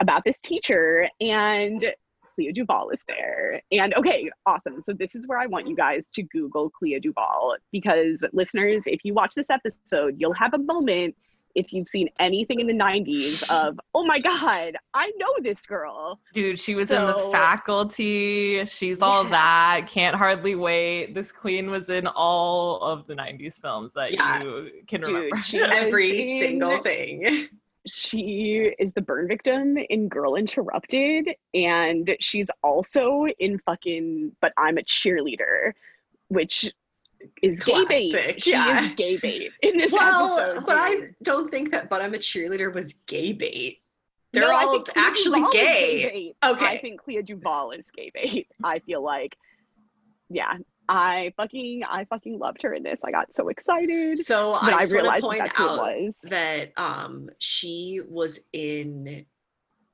about this teacher and Clea DuVall is there. And okay, awesome. So this is where I want you guys to Google Clea DuVall because listeners, if you watch this episode, you'll have a moment if you've seen anything in the 90s of, oh my God, I know this girl. Dude, she was so, in the faculty. She's all yeah. that. Can't hardly wait. This queen was in all of the 90s films that yeah. you can Dude, remember. [laughs] Every single thing she is the burn victim in Girl Interrupted, and she's also in fucking But I'm a Cheerleader, which is gay bait. Classic, She yeah. is gay bait in this well, episode. but I don't think that "But I'm a Cheerleader" was gay bait. They're No, all actually Duvall is gay. bait. Okay. I think Clea DuVall is gay bait. I feel like, yeah, I fucking, I fucking loved her in this. I got so excited. So I I, just want to realized point that's who out that um she was in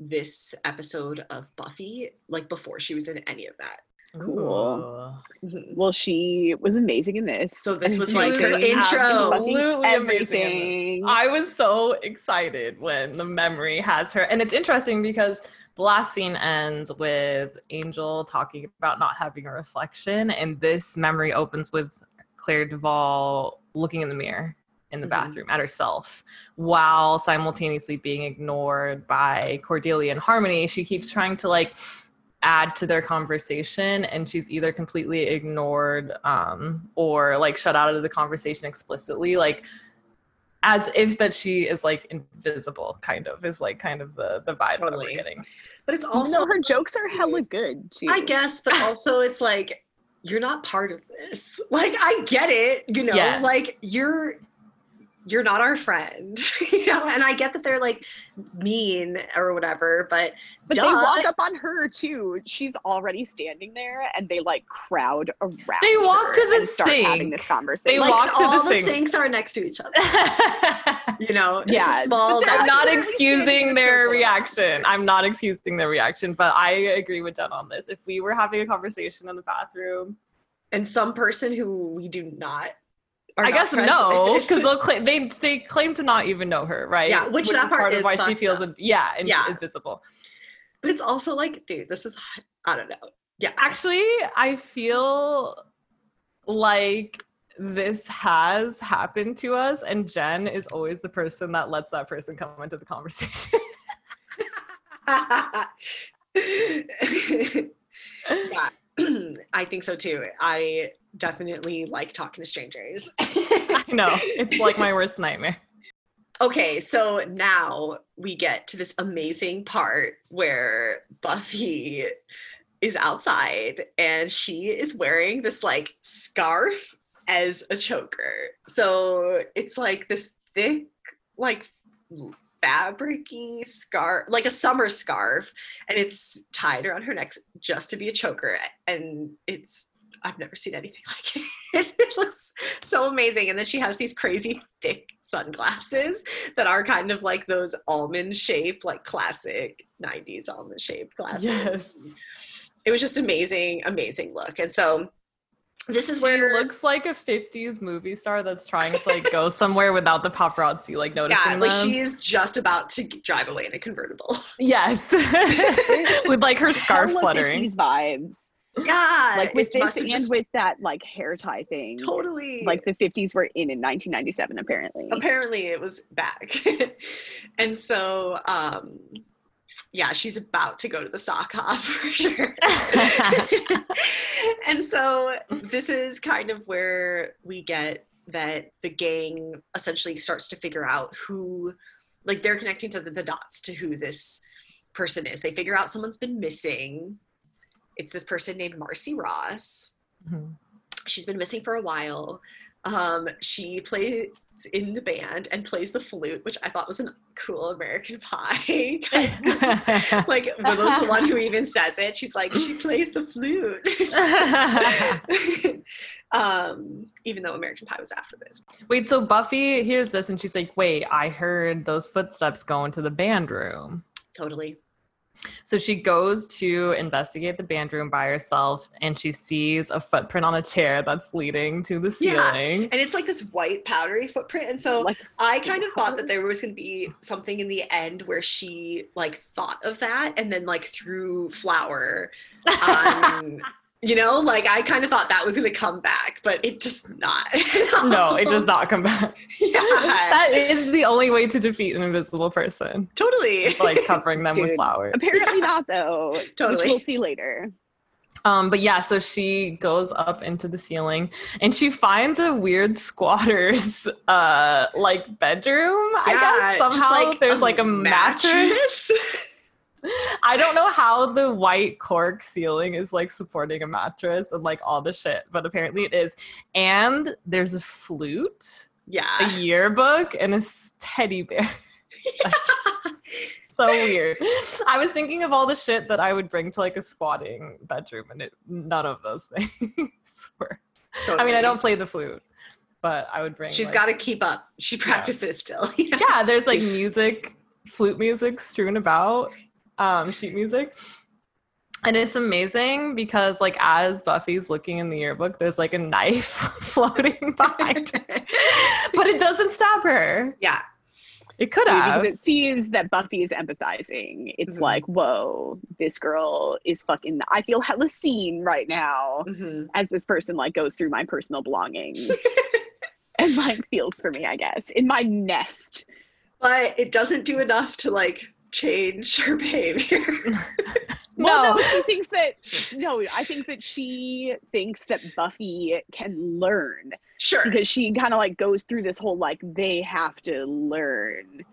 this episode of Buffy like before she was in any of that. Cool. Ooh. Mhm. Well, she was amazing in this. So this was like her intro. Absolutely amazing in this. everything. I was so excited when the memory has her. And it's interesting because the last scene ends with Angel talking about not having a reflection. And this memory opens with Claire Duvall looking in the mirror in the Mhm. bathroom at herself while simultaneously being ignored by Cordelia and Harmony. She keeps trying to like add to their conversation and she's either completely ignored um, or like shut out of the conversation explicitly like as if that she is like invisible kind of is like kind of the the vibe that Totally. we're getting But it's also, also her jokes are hella [laughs] good too. I guess, but also [laughs] it's like you're not part of this. Like I get it, you know, Yeah. like you're you're not our friend, [laughs] you know, and I get that they're like mean or whatever, but But duh. they walk up on her too. She's already standing there, and they like crowd around. They walk her to the and start having this conversation. They like walk to the all the, sink. sinks are next to each other. [laughs] You know, it's Yeah, a small [laughs] I'm not Literally standing in excusing their reaction. I'm not excusing their reaction, but I agree with Jen on this. If we were having a conversation in the bathroom, and some person who we do not are I guess friends no, because they'll [laughs] claim they they claim to not even know her, right? Yeah, which that part of is why she feels in- yeah, in- Yeah. invisible. but it's also like, dude, this is I don't know. Yeah. Actually, I feel like this has happened to us, and Jen is always the person that lets that person come into the conversation. [laughs] [laughs] yeah. [clears throat] I think so too. I definitely like talking to strangers. [laughs] [laughs] I know it's like my worst nightmare. okay, so now we get to this amazing part where Buffy is outside and she is wearing this like scarf as a choker. So it's like this thick, like fabricy scarf, like a summer scarf, and it's tied around her neck just to be a choker. And it's I've never seen anything [laughs] like it. It looks so amazing. And then she has these crazy thick sunglasses that are kind of like those almond shaped, like classic 90s almond shaped glasses. Yes. It was just amazing, amazing look. And so this is She where looks like a 50s movie star that's trying to like go [laughs] somewhere without the paparazzi like noticing yeah, like them. she's just about to drive away in a convertible. yes, [laughs] with like her scarf fluttering. 50s vibes, yeah, like with this and just with that like hair tie thing. totally. Like the 50s were in in 1997, apparently. apparently it was back. [laughs] And so um yeah she's about to go to the sock hop [laughs] for sure. [laughs] And so this is kind of where we get that the gang essentially starts to figure out who like they're connecting to the, the dots to who this person is. They figure out someone's been missing it's this person named marcy ross Mhm. she's been missing for a while. Um, she plays in the band and plays the flute, which I thought was a cool American Pie. [laughs] [laughs] like Willow's the one who even says it. She's like, she plays the flute. [laughs] um, even though American Pie was after this. Wait, so Buffy hears this and she's like, "Wait, I heard those footsteps go into the band room." Totally. So she goes to investigate the band room by herself and she sees a footprint on a chair that's leading to the Yeah. ceiling. And it's like this white powdery footprint. And so like I kind of thought that there was going to be something in the end where she like thought of that and then like threw flour [laughs] on, you know, like I kind of thought that was going to come back, but it does not. [laughs] no, it does not come back. Yeah, That is the only way to defeat an invisible person. totally. Like covering them with flowers. apparently not though. Totally. We'll see later. Um, but yeah, so she goes up into the ceiling and she finds a weird squatter's [laughs] uh like bedroom. I guess just somehow there's like a mattress. [laughs] I don't know how the white cork ceiling is like supporting a mattress and like all the shit, but apparently it is. And there's a flute, yeah, a yearbook, and a teddy bear. [laughs] so weird. I was thinking of all the shit that I would bring to like a squatting bedroom, and it none of those [laughs] things were. I mean, I don't play the flute, but I would bring. She's like- got to keep up. She practices still. [laughs] you yeah, there's like music, flute music strewn about, um, sheet music. And it's amazing because like as Buffy's looking in the yearbook, there's like a knife [laughs] floating behind her. But it doesn't stab her. yeah. It could have. because it sees that Buffy is empathizing. It's Mhm. like, whoa, this girl is fucking. I feel hella seen right now Mhm. as this person like goes through my personal belongings [laughs] and like feels for me. I guess in my nest. But it doesn't do enough to like change [laughs] her behavior. [laughs] Well, No. no, she thinks that. No, I think that she thinks that Buffy can learn sure. because she kind of like goes through this whole like they have to learn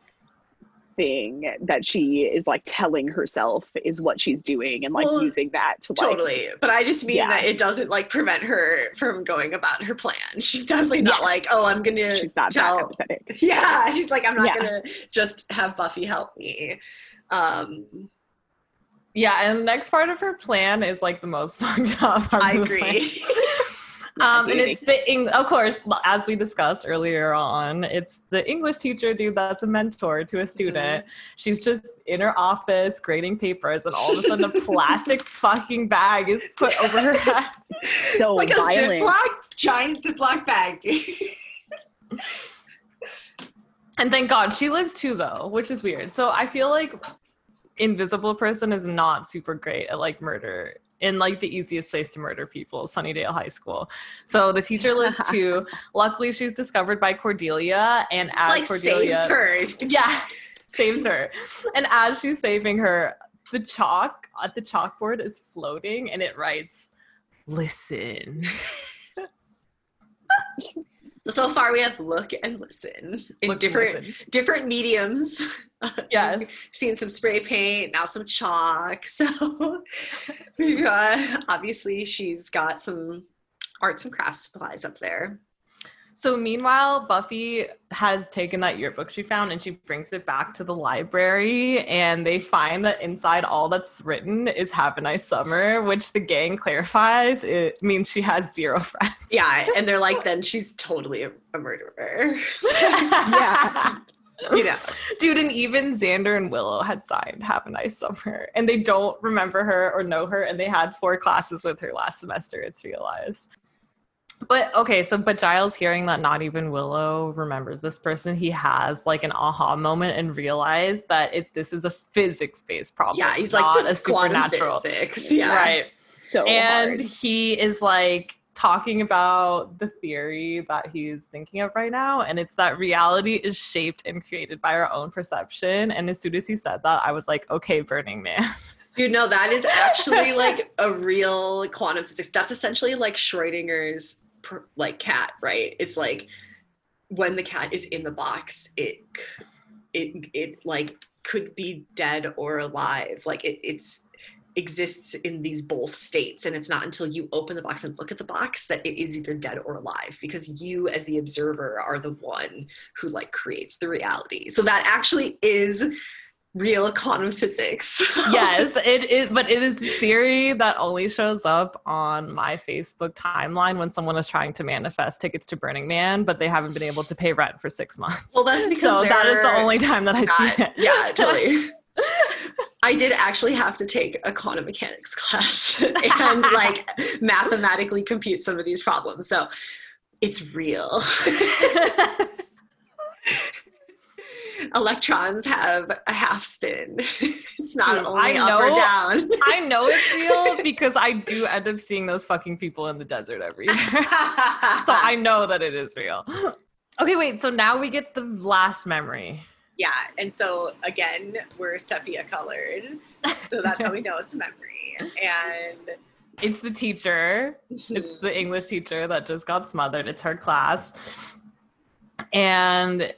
thing that she is like telling herself is what she's doing and like Well, using that to like Totally. But I just mean Yeah. that it doesn't like prevent her from going about her plan. She's definitely not Yes. like, oh, I'm going to she's not tell. that. [laughs] Yeah. She's like, I'm not Yeah. going to just have Buffy help me. Um, Yeah, and the next part of her plan is like the most [laughs] fucked up part I of the plan. agree. [laughs] Yeah, um, and it's the Eng- of course, as we discussed earlier on, it's the English teacher dude that's a mentor to a student. She's just in her office grading papers, and all of a sudden, a [laughs] plastic fucking bag is put over her head. [laughs] So like a violent. Ziploc, giant Ziploc bag, dude. [laughs] And thank God she lives too, though, which is weird. So I feel like Invisible Person is not super great at like murder. In like the easiest place to murder people, Sunnydale High School. So the teacher [laughs] lives too. Luckily, she's discovered by Cordelia, and as like Cordelia, saves her. [laughs] yeah, saves her. And as she's saving her, the chalk at the chalkboard is floating, and it writes, "Listen." [laughs] So far, we have look and listen in Look, different listen. different mediums. [laughs] Um, yes. seen some spray paint, now some chalk. [laughs] So we've got obviously she's got some arts and crafts supplies up there. So meanwhile, Buffy has taken that yearbook she found and she brings it back to the library and they find that inside all that's written is have a nice summer, which the gang clarifies it means she has zero [laughs] friends. Yeah, and they're like, then she's totally a, a murderer. [laughs] Yeah. you know. Dude, and even Xander and Willow had signed Have a Nice Summer. And they don't remember her or know her, and they had four classes with her last semester, it's realized. But okay, so but Giles hearing that not even Willow remembers this person, he has like an aha moment and realized that it this is a physics-based problem. Yeah, he's like, this a is supernatural. physics. Yeah. Right. So and hard. he is like talking about the theory that he's thinking of right now and it's that reality is shaped and created by our own perception and as soon as he said that i was like okay burning man [laughs] Dude, no, that is actually like a real quantum physics. That's essentially like Schrodinger's per- like cat, right? It's like when the cat is in the box, it it it like could be dead or alive. Like it it's exists in these both states and it's not until you open the box and look at the box that it is either dead or alive because you as the observer are the one who like creates the reality so that actually is real quantum physics [laughs] yes it is but it is a theory that only shows up on my facebook timeline when someone is trying to manifest tickets to burning man but they haven't been able to pay rent for six months Well, that's because so that is the only time that i not- see it yeah, totally. [laughs] I did actually have to take a quantum mechanics class [laughs] and like mathematically compute some of these problems. So it's real. Electrons have a half spin. [laughs] It's not Dude, only I up or know- down. [laughs] I know it's real because I do end up seeing those fucking people in the desert every year. [laughs] so I know that it is real. Okay, wait. So now we get the last memory. yeah, and so again, we're sepia colored. So that's how we know it's a memory. And It's the teacher. It's mm-hmm. the English teacher that just got smothered. It's her class. And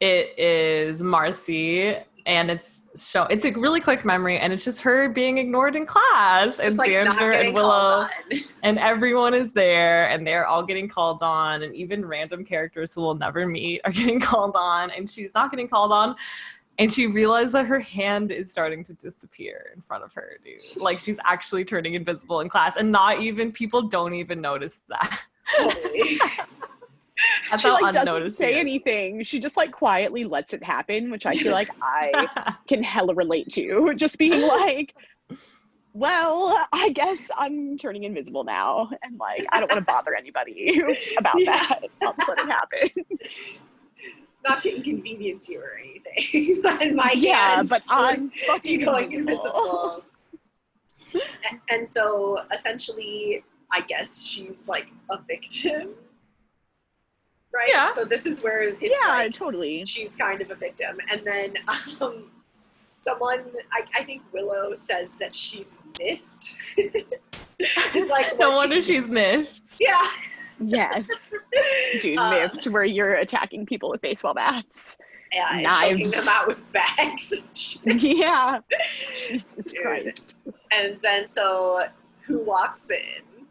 it is Marcy and it's show it's a really quick memory and it's just her being ignored in class and like Xander and Willow [laughs] and everyone is there and they're all getting called on and even random characters who we'll never meet are [laughs] getting called on and she's not getting called on and she realized that her hand is starting to disappear in front of her dude. [laughs] Like she's actually turning invisible in class and not even people don't even notice that. Totally. That's she like doesn't say anything. She just like quietly lets it happen, which I feel like I [laughs] can hella relate to. [laughs] Just being like, well, I guess I'm turning invisible now. And like, I don't want to bother anybody [laughs] about Yeah. that. I'll just let it happen. Not to inconvenience you or anything, but my yeah, hands but I'm fucking going invisible. invisible. And so essentially, I guess she's like a victim, right? Yeah. So this is where it's yeah, like totally. she's kind of a victim, and then um, someone, I, I think Willow says that she's miffed. [laughs] it's like [laughs] no wonder she- she's missed yeah. Yes. [laughs] Dude, Um, miffed where you're attacking people with baseball bats. Yeah, and Knives. choking them out with bags. yeah. Jesus Dude. Christ. and then so who walks in?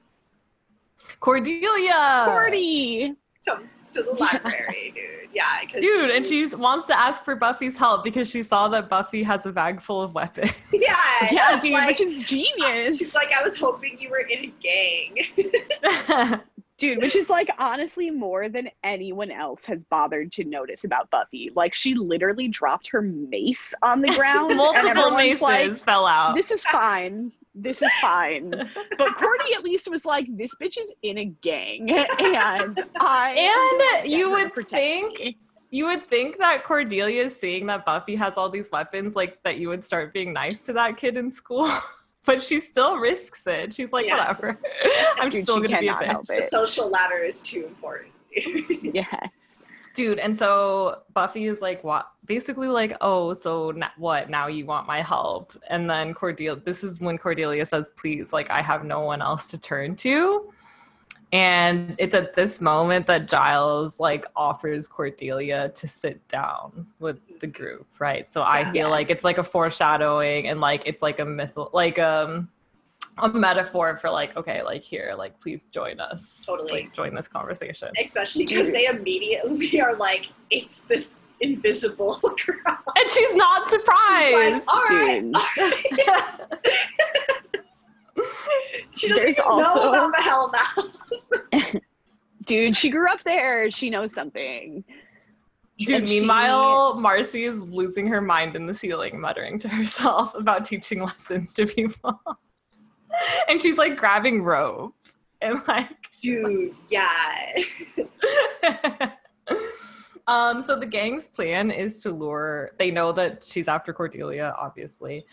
cordelia Cordy. Comes to the library, [laughs] dude. Yeah, because Dude, and she wants to ask for Buffy's help because she saw that Buffy has a bag full of weapons. [laughs] yeah, Yeah, she's dude, like, which is genius. she's like, I was hoping you were in a gang. [laughs] Dude, which is like honestly more than anyone else has bothered to notice about Buffy. Like she literally dropped her mace on the ground. and Multiple everyone's maces like, fell out. this is fine. This is fine. But Cordy at least was like, this bitch is in a gang. [laughs] And I And you would think- me. you would think that Cordelia, seeing that Buffy has all these weapons, like that you would start being nice to that kid in school. [laughs] But she still risks it. She's like, Yeah. whatever. [laughs] I'm Dude, still gonna be a cannot help bitch. the social ladder is too important. Yes. Dude and so buffy is like what basically like oh so n- what? Now you want my help? And then cordelia this is when cordelia says please like i have no one else to turn to. And it's at this moment that giles like offers cordelia to sit down with the group right? So i feel like it's like a foreshadowing and like it's like a myth like um a metaphor for like okay like here like please join us Totally. like, join this conversation Especially because they immediately [laughs] are like, it's this invisible [laughs] girl. and she's not Like, surprised all right. [laughs] She doesn't There's even know about the Hellmouth. Dude, she grew up there. She knows something. Dude, And she- meanwhile, Marcy is losing her mind in the ceiling, muttering to herself about teaching lessons to people. [laughs] and she's like grabbing rope and [laughs] like Dude, yeah. [laughs] um so the gang's plan is to lure they know that she's after Cordelia, obviously.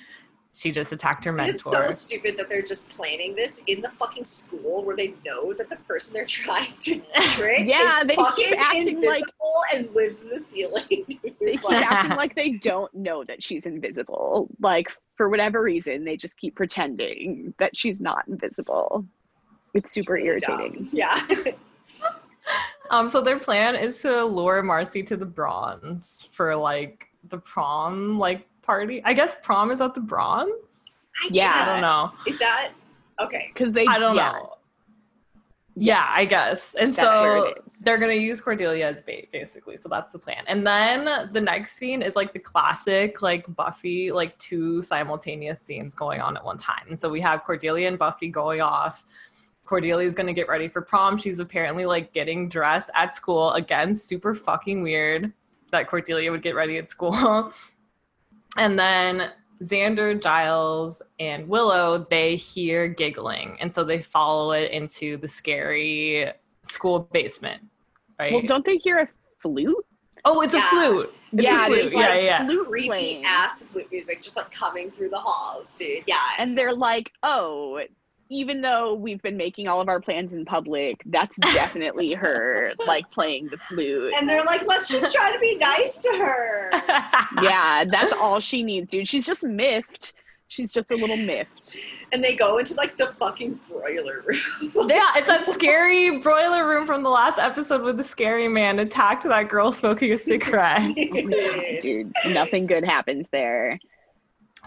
She just attacked her And It's so stupid that they're just planning this in the fucking school where they know that the person they're trying to trick Yeah, is they keep fucking acting like- invisible and lives in the ceiling. Dude. They keep acting like they don't know that she's invisible. Like, for whatever reason, they just keep pretending that she's not invisible. It's super really irritating. dumb. Yeah. [laughs] Um, so their plan is to lure Marcy to the Bronze for like the prom like party. I guess prom is at the Bronze. I Yeah. I don't know. Is that okay? Because they, I don't yeah, know. Yeah, I guess. And That's so they're gonna use Cordelia as bait, basically. So that's the plan. And then the next scene is like the classic, like Buffy, like two simultaneous scenes going on at one time. And so we have Cordelia and Buffy going off. Cordelia's gonna get ready for prom. She's apparently like getting dressed at school. Again, super fucking weird that Cordelia would get ready at school. [laughs] and then Xander, Giles, and Willow, they hear giggling. And so they follow it into the scary school basement. Right? Well, don't they hear a flute? oh, it's Yeah. a flute. It's Yeah, a flute. is, yeah, like, yeah. flute Creepy ass flute music just like coming through the halls, dude. Yeah. And they're like, oh, even though we've been making all of our plans in public, that's definitely [laughs] her, like, playing the flute. And they're like, let's just try to be nice to her. [laughs] yeah, that's all she needs, dude. She's just miffed She's just a little miffed. And they go into like the fucking broiler room. [laughs] Yeah, it's that scary broiler room from the last episode with the scary man attacked that girl smoking a cigarette. Dude, nothing good happens there.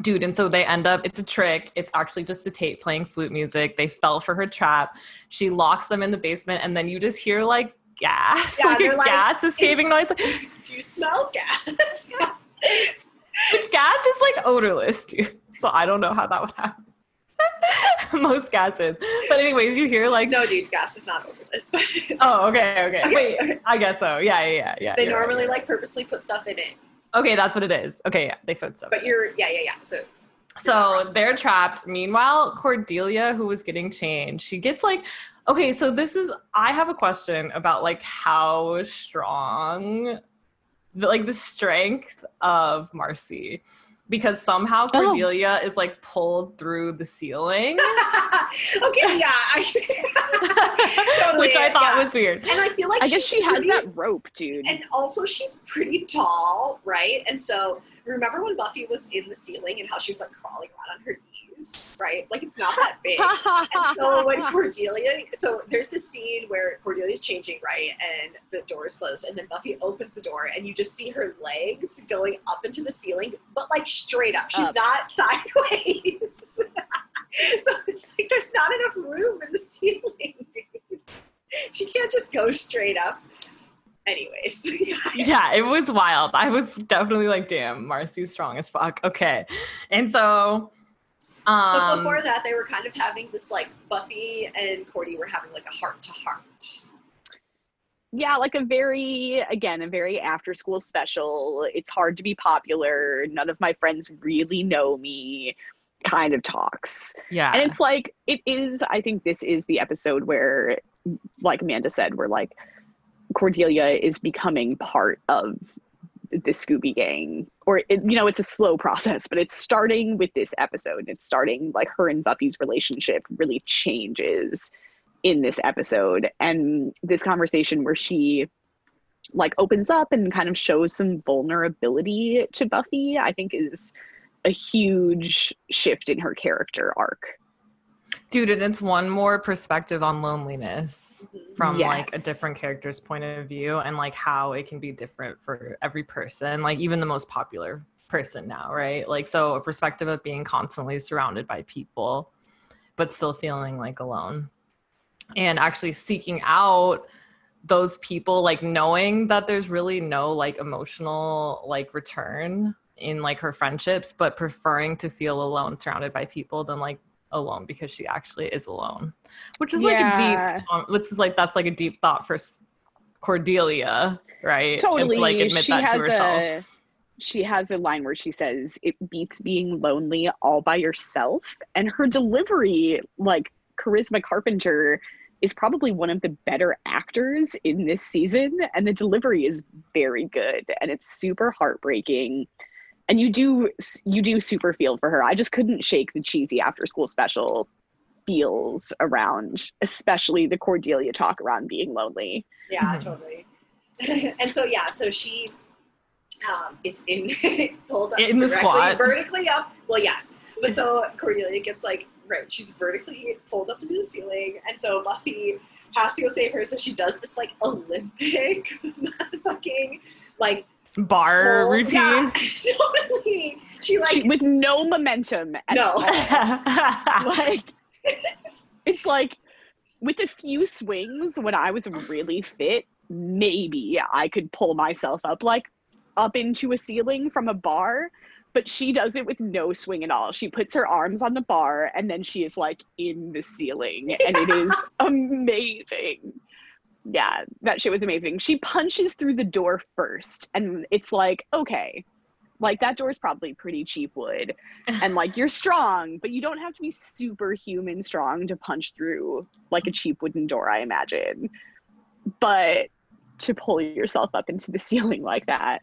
Dude, and so they end up, it's a trick. It's actually just a tape playing flute music. They fell for her trap. She locks them in the basement, and then you just hear like gas. Yeah, [laughs] like, they're like, gas escaping noise. Do you smell gas? [laughs] Which gas is like odorless, dude. So I don't know how that would happen. [laughs] Most gases. But anyways, you hear like no, dude, gas is not odorless. Oh, okay, okay. Wait, I guess so. Yeah, yeah, yeah. yeah they you're right, normally like purposely put stuff in it. Okay, that's what it is. Okay, yeah, they put stuff. But you're yeah, yeah, yeah. So So they're trapped. Meanwhile, Cordelia, who was getting changed, she gets like, okay, so this is, I have a question about like how strong, like the strength of Marcy. Because somehow Oh. Cordelia is like pulled through the ceiling, [laughs] okay, yeah. I, [laughs] totally, which I thought yeah. was weird. And I feel like I guess she has pretty- that rope, dude. And also, she's pretty tall, right? And so, remember when Buffy was in the ceiling and how she was like crawling around on her knees, right? Like it's not that big. And so when [laughs] Cordelia, so there's this scene where Cordelia's changing, right, and the door is closed, and then Buffy opens the door, and you just see her legs going up into the ceiling, but like straight up. She's Up. not [laughs] sideways. [laughs] so it's like there's not enough room in the ceiling, dude. She can't just go straight up. Anyways, yeah. yeah, it was wild. I was definitely like, damn, Marcy's strong as fuck. Okay. And so um But before that, they were kind of having this like Buffy and Cordy were having like a heart to heart. yeah, like a very, again, a very after school special. It's hard to be popular. None of my friends really know me kind of talks. yeah. And it's like, it is, I think this is the episode where, like Amanda said, where like Cordelia is becoming part of the Scooby Gang. Or, it, you know, it's a slow process, but it's starting with this episode. It's starting like her and Buffy's relationship really changes in this episode. And this conversation where she like opens up and kind of shows some vulnerability to Buffy, I think is a huge shift in her character arc. Dude, and it's one more perspective on loneliness mm-hmm. from like a different character's point of view and like how it can be different for every person, like even the most popular person now, right? Like, so a perspective of being constantly surrounded by people, but still feeling like alone. And actually seeking out those people, like knowing that there's really no like emotional like return in like her friendships, but preferring to feel alone surrounded by people than like alone because she actually is alone, which is like a deep. Um, which is like that's like a deep thought for Cordelia, right? To, Totally. like admit she that to has herself. a she has a line where she says it beats being lonely all by yourself and her delivery like charisma carpenter is probably one of the better actors in this season and the delivery is very good and it's super heartbreaking and you do you do super feel for her i just couldn't shake the cheesy after school special feels around especially the cordelia talk around being lonely Yeah, Mhm. totally. [laughs] and so yeah, so she um, is in [laughs] pulled up In the squat. vertically up. Well, yes, but so [laughs] Cordelia gets like right. She's vertically pulled up into the ceiling, and so Buffy has to go save her. So she does this like Olympic fucking like Bar whole- routine. Yeah, [laughs] totally. She like she, with no momentum at No. all. [laughs] like it's like with a few swings when i was really fit maybe i could pull myself up like up into a ceiling from a bar but she does it with no swing at all she puts her arms on the bar and then she is like in the ceiling and it is [laughs] amazing yeah that shit was amazing. She punches through the door first and it's like okay like that door is probably pretty cheap wood. [laughs] And like you're strong but you don't have to be superhuman strong to punch through like a cheap wooden door i imagine. But to pull yourself up into the [laughs] ceiling like that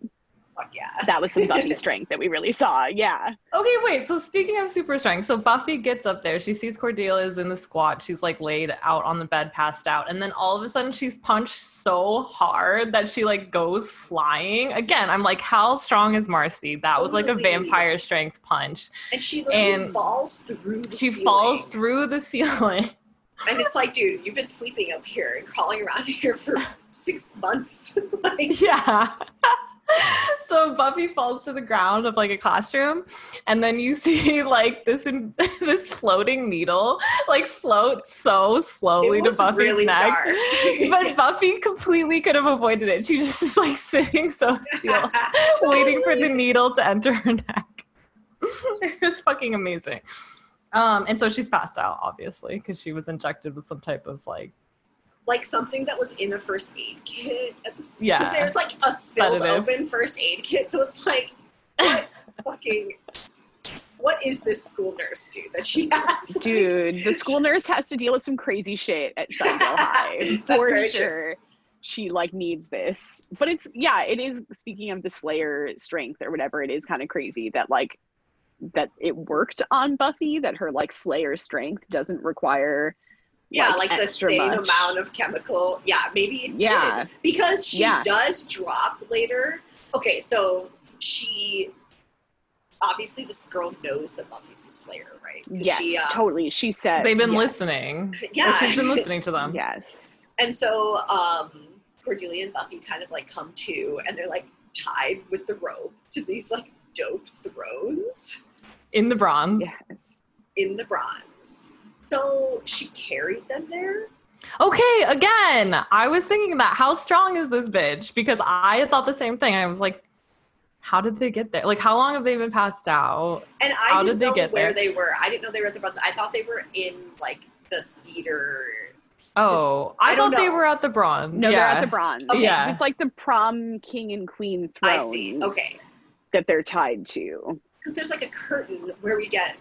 Fuck yeah. That was some [laughs] Buffy strength that we really saw. Yeah. Okay, wait. So speaking of super strength, so Buffy gets up there. She sees Cordelia's in the squat. She's like laid out on the bed, passed out, and then all of a sudden she's punched so hard that she like goes flying. Again, I'm like, how strong is Marcy? That was like a vampire strength punch. And she And falls through the She ceiling. falls through the ceiling. And it's like, dude, you've been sleeping up here and crawling around [laughs] here for six months. [laughs] like, Yeah. [laughs] so Buffy falls to the ground of like a classroom, and then you [laughs] see like this in, [laughs] this floating needle like float so slowly to Buffy's really neck. But Buffy completely could have avoided it. She just is like sitting so still, waiting for the needle to enter her neck. it was fucking amazing. Um, and so she's passed out, obviously, because she was injected with some type of like like something that was in a first aid kit. Because Yeah. there's like a spilled open first aid kit. So it's like, what [laughs] fucking, what is this school nurse do that she has? Dude, the school [laughs] nurse has to deal with some crazy shit at Sunnydale High. [laughs] For very true. sure. She like needs this. But it's yeah, it is speaking of the Slayer strength or whatever, it is kind of crazy that like that it worked on Buffy, that her like Slayer strength doesn't require yeah, like, like, the same much. amount of chemical. Yeah, maybe it Yeah. did. Because she Yeah. does drop later. Okay, so she obviously this girl knows that Buffy's the Slayer, right? Yeah, um, totally. She said they've been yes. listening. Yeah. Like, she's been listening to them. Yes. And so um, Cordelia and Buffy kind of like come to, and they're like tied with the rope to these like dope thrones In the bronze. Yeah. in the bronze. So she carried them there. Okay, again, I was thinking that how strong is this bitch? Because I thought the same thing. I was like, how did they get there? Like, how long have they been passed out? And I How didn't did they know get where there? they were. I didn't know they were at the bronze. I thought they were in like the theater. Oh, I I, don't thought they were at the bronze. No, yeah. they're at the bronze. Okay. Yeah. It's like the prom king and queen I see. Okay. that they're tied to. Because there's like a curtain where we get like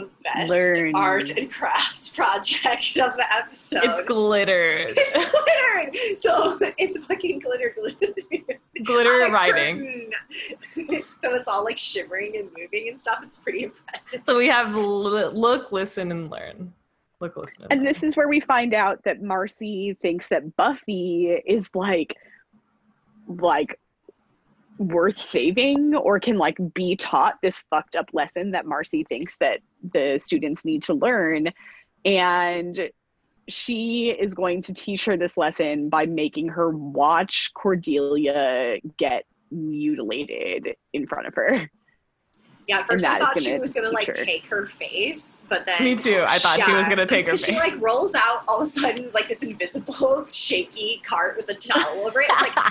the best Learn. art and crafts [laughs] project of the episode. It's glittered. It's [laughs] glittered. So it's fucking glitter, glitter. [laughs] Glitter writing. so it's all like shimmering and moving and stuff. It's pretty impressive. So we have l- look, listen, and learn. Look, listen, and, And learn. this is where we find out that Marcy thinks that Buffy is like like worth saving or can like be taught this fucked up lesson that Marcy thinks that the students need to learn and she is going to teach her this lesson by making her watch Cordelia get mutilated in front of her. Yeah, at first I thought she gonna was gonna like her. take her face, but then Me too. I thought she was gonna take her Because she like rolls out all of a sudden like this invisible [laughs] shaky cart with a towel over it. It's like [laughs]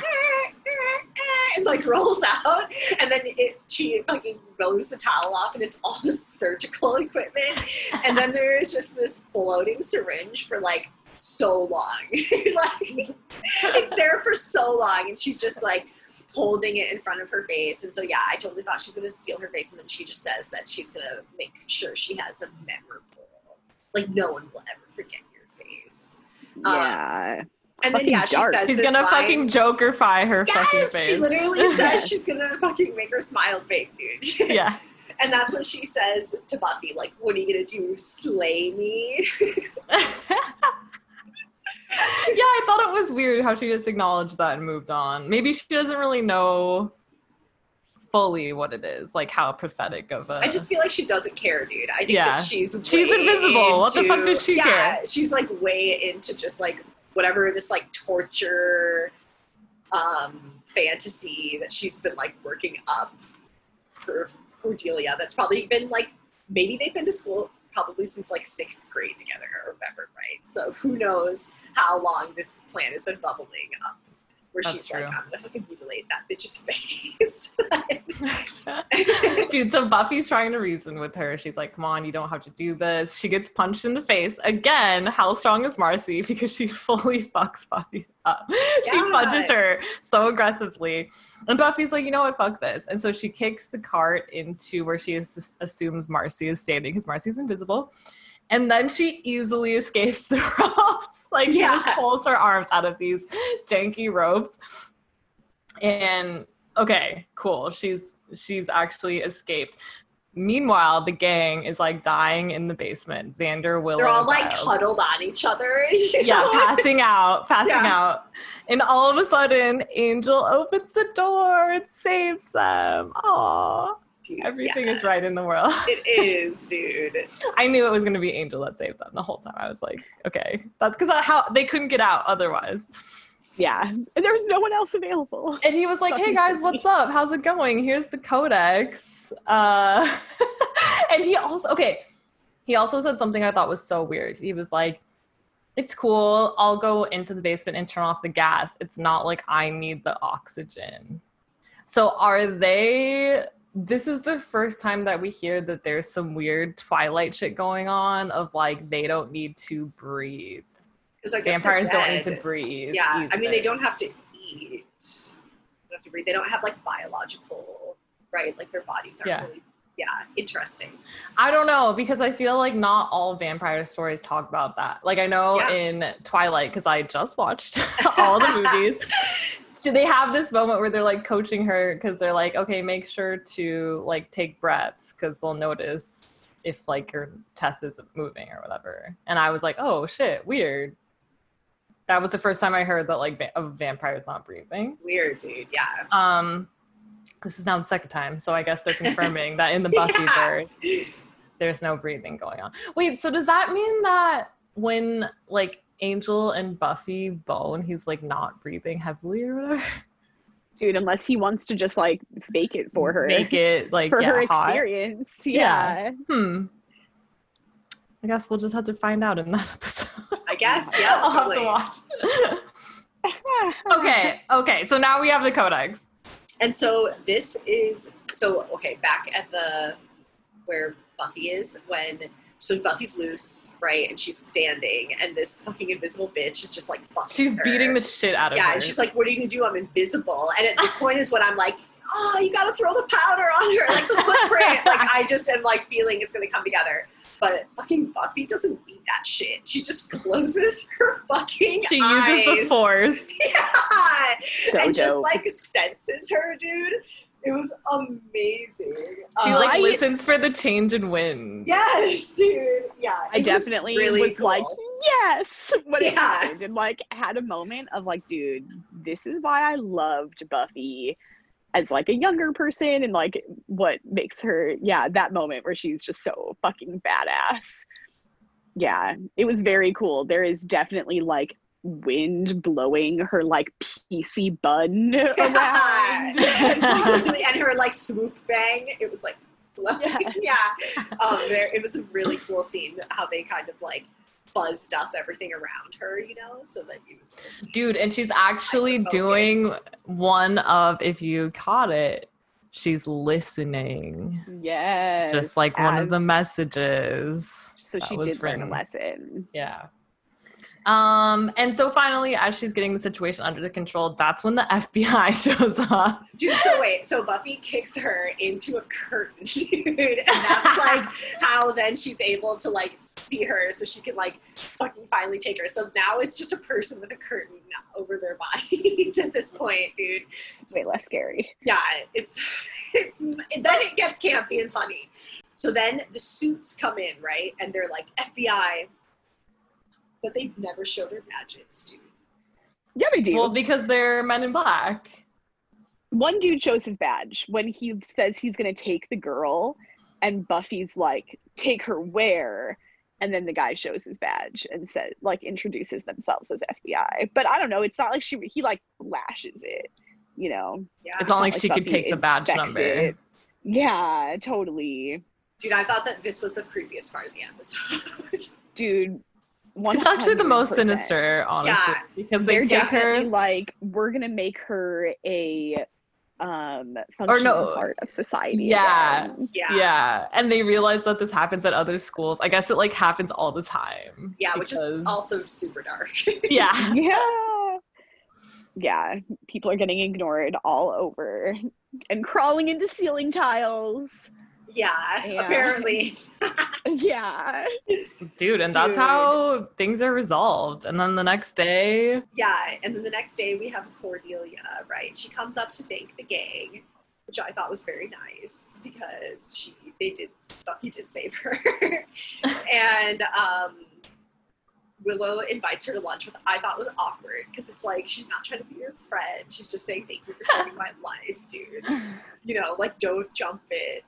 [laughs] and like rolls out, and then it, she fucking blows the towel off, and it's all this surgical equipment. And then there is just this floating syringe for like so long, like it's there for so long, and she's just like holding it in front of her face. And so, yeah, I totally thought she was going to steal her face. And then she just says that she's going to make sure she has a memorable, like, no one will ever forget your face. Uh, Yeah. And then, Fucking yeah, she says, He's this gonna line- fucking jokerify her fucking Yes, face. she literally says [laughs] she's going to fucking make her smile big, dude. [laughs] yeah. and that's when she says to Buffy, like, what are you going to do? Slay me? [laughs] [laughs] yeah, I thought it was weird how she just acknowledged that and moved on. Maybe she doesn't really know fully what it is, like how prophetic of a. I just feel like she doesn't care, dude. I think Yeah. that she's She's invisible. What the fuck does she yeah, care? She's like way into just like whatever this like torture um fantasy that she's been like working up for Cordelia. That's probably been like maybe they've been to school probably since like sixth grade together or whatever, right? So who knows how long this plan has been bubbling up. Where That's she's true. like, I'm gonna fucking mutilate that bitch's [laughs] face. [laughs] Dude, so Buffy's trying to reason with her. She's like, come on, you don't have to do this. She gets punched in the face. Again, how strong is Marcy? [laughs] Because she fully fucks Buffy up. She Yeah. punches her so aggressively. And Buffy's like, you know what, fuck this. And so she kicks the cart into where she is, assumes Marcy is standing because Marcy's invisible. And then she easily escapes the [laughs] ropes. like she just pulls her arms out of these janky ropes. And okay, cool. She's she's actually escaped. Meanwhile, the gang is like dying in the basement. Xander, Willow, They're all like Giles. huddled on each other. [laughs] yeah, know? passing out, passing Yeah. out. And all of a sudden, Angel opens the door and saves them. Aww. Dude, Everything yeah. is right in the world. [laughs] It is, dude. I knew it was going to be Angel that saved them the whole time. I was like, okay, that's because how they couldn't get out otherwise. Yeah, and there was no one else available. And he was like, "Hey guys, what's up? How's it going? Here's the codex." Uh, [laughs] and he also okay. He also said something I thought was so weird. He was like, "It's cool. I'll go into the basement and turn off the gas. It's not like I need the oxygen." So are they? This is the first time that we hear that there's some weird Twilight shit going on of like they don't need to breathe. Because I guess Vampires don't need to breathe. Yeah, I mean they don't have to eat. They don't have to breathe. They don't have like biological, right? Like their bodies aren't Yeah. really. Yeah, interesting. I don't know because I feel like not all vampire stories talk about that. Like I know Yeah. in Twilight because I just watched [laughs] all the movies. [laughs] So they have this moment where they're like coaching her because they're like, okay, make sure to like take breaths because they'll notice if like your test isn't moving or whatever. And I was like, oh shit, weird. That was the first time I heard that like va- of vampires not breathing. Weird, dude. Yeah. Um, this is now the second time, so I guess they're confirming that in the [laughs] Buffy Yeah. verse, there's no breathing going on. Wait, so does that mean that when like Angel and Buffy bone, he's like not breathing heavily or whatever? Dude, unless he wants to just like fake it for her. Make it like for yeah, her hot. experience. Yeah. Yeah. Hmm. I guess we'll just have to find out in that [laughs] episode. I guess. [laughs] Yeah. I'll have to watch. [laughs] okay, okay. So now we have the codex. And so this is so okay. Back at the where Buffy is when so Buffy's loose, right, and she's standing, and this fucking invisible bitch is just like fucking. She's her. beating the shit out of Yeah, her. and she's like, "What are you gonna do? I'm invisible." And at this [laughs] point is when I'm like, "Oh, you gotta throw the powder on her, like the footprint." like I just am like feeling it's gonna come together. But fucking Buffy doesn't need that shit. She just [laughs] closes her fucking she eyes. uses the force. [laughs] Yeah, So and just like senses her, dude. It was amazing. She Um, like I- listens for the change in wind. yes, dude. Yeah, I it was definitely really was cool. like, yes, when it happened, and like had a moment of like, dude, this is why I loved Buffy as like a younger person, and like what makes her, yeah, that moment where she's just so fucking badass. Yeah, it was very cool. There is definitely like wind blowing her like PC bun [laughs] around. [laughs] And her like swoop bang. It was like, Yeah. [laughs] yeah. Um, there, it was a really cool scene how they kind of like fuzzed up everything around her, you know, so that you was. Dude, and she's actually doing one of if you caught it, she's listening. yes, Just like one of the messages. So she did learn a lesson. Yeah. Um, and so finally, as she's getting the situation under the control, that's when the [laughs] FBI shows up. Dude, so wait, so Buffy kicks her into a curtain, [laughs] dude, and that's like [laughs] how then she's able to like see her, so she can like fucking finally take her. So now it's just a person with a curtain over their bodies at this point, dude. It's way less scary. Yeah, it's it's then it gets campy and funny. So then the suits come in, right, and they're like FBI, but they never show their badges, dude. Yeah, they do. Well, because they're men in black. One dude shows his badge when he says he's gonna take the girl, and Buffy's like, "Take her where?" And then the guy shows his badge and said, like, introduces themselves as FBI. But I don't know. It's not like she he like flashes it, you know. Yeah, It's not like she could take the badge number. it. Yeah, totally, dude. I thought that this was the creepiest part of the episode. [laughs] dude. It's actually the most sinister, honestly, Yeah. because they They're take her. definitely like, we're gonna make her a um Or functional no. part of society. Yeah. again. yeah. Yeah, and they realize that this happens at other schools. I guess it like happens all the time. Yeah, which is also super dark. [laughs] [laughs] yeah. yeah yeah people are getting ignored all over and crawling into ceiling tiles yeah, Yeah. apparently. [laughs] Yeah. Dude, and that's Dude. how things are resolved. And then the next day, Yeah, and then the next day we have Cordelia, right? She comes up to thank the gang, which I thought was very nice because she they did Buffy did save her. [laughs] and um Willow invites her to lunch, which I thought was awkward because it's like she's not trying to be your friend. She's just saying thank you for saving my life, dude. [laughs] You know, like don't jump it.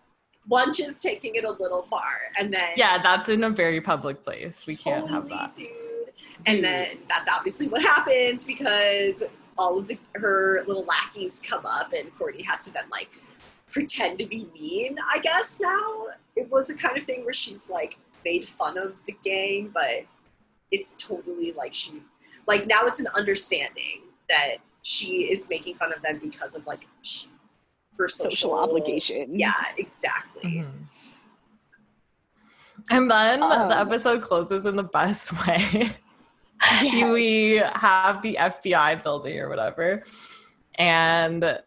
Lunch is taking it a little far, and then yeah, that's in a very public place. We can't have that. dude. And then that's obviously what happens because all of the her little lackeys come up and Cordy has to then like pretend to be mean, I guess now. It was a kind of thing where she's like made fun of the gang, but it's totally like she like now it's an understanding that she is making fun of them because of like she, her social, Social obligation. Yeah, exactly. Mhm. And then the Um, episode closes in the best [laughs] way. Yes. we have the FBI building or whatever, and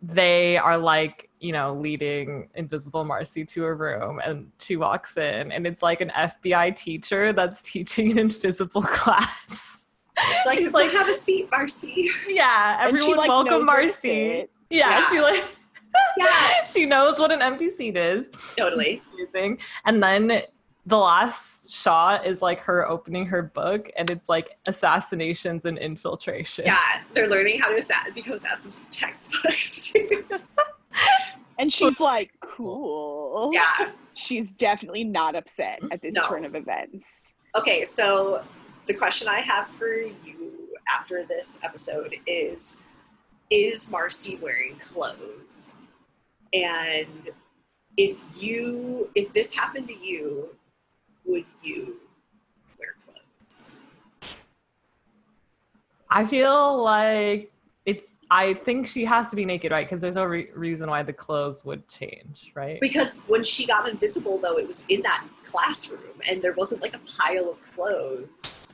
they are like, you know, leading Invisible Marcy to a room, and she walks in, and it's like an FBI teacher that's [laughs] teaching an invisible class. It's like, He's like like- have a seat, Marcy. yeah, And she, everyone like, welcome knows where to Marcy. Sit. Yeah, Yeah. she like [laughs] Yeah, she knows what an empty seat is. totally. Amazing. And then the last shot is like her opening her book, and it's like assassinations and infiltration. Yeah, they're learning how to assa- become assassins from textbooks. [laughs] And she's like, cool. yeah. She's definitely not upset at this No. turn of events. Okay, so the question I have for you after this episode is Is Marcy wearing clothes? And if you, if this happened to you, would you wear clothes? I feel like it's. I think she has to be naked, right? Because there's no re- reason why the clothes would change, right? Because when she got invisible, though, it was in that classroom and there wasn't like a pile of clothes.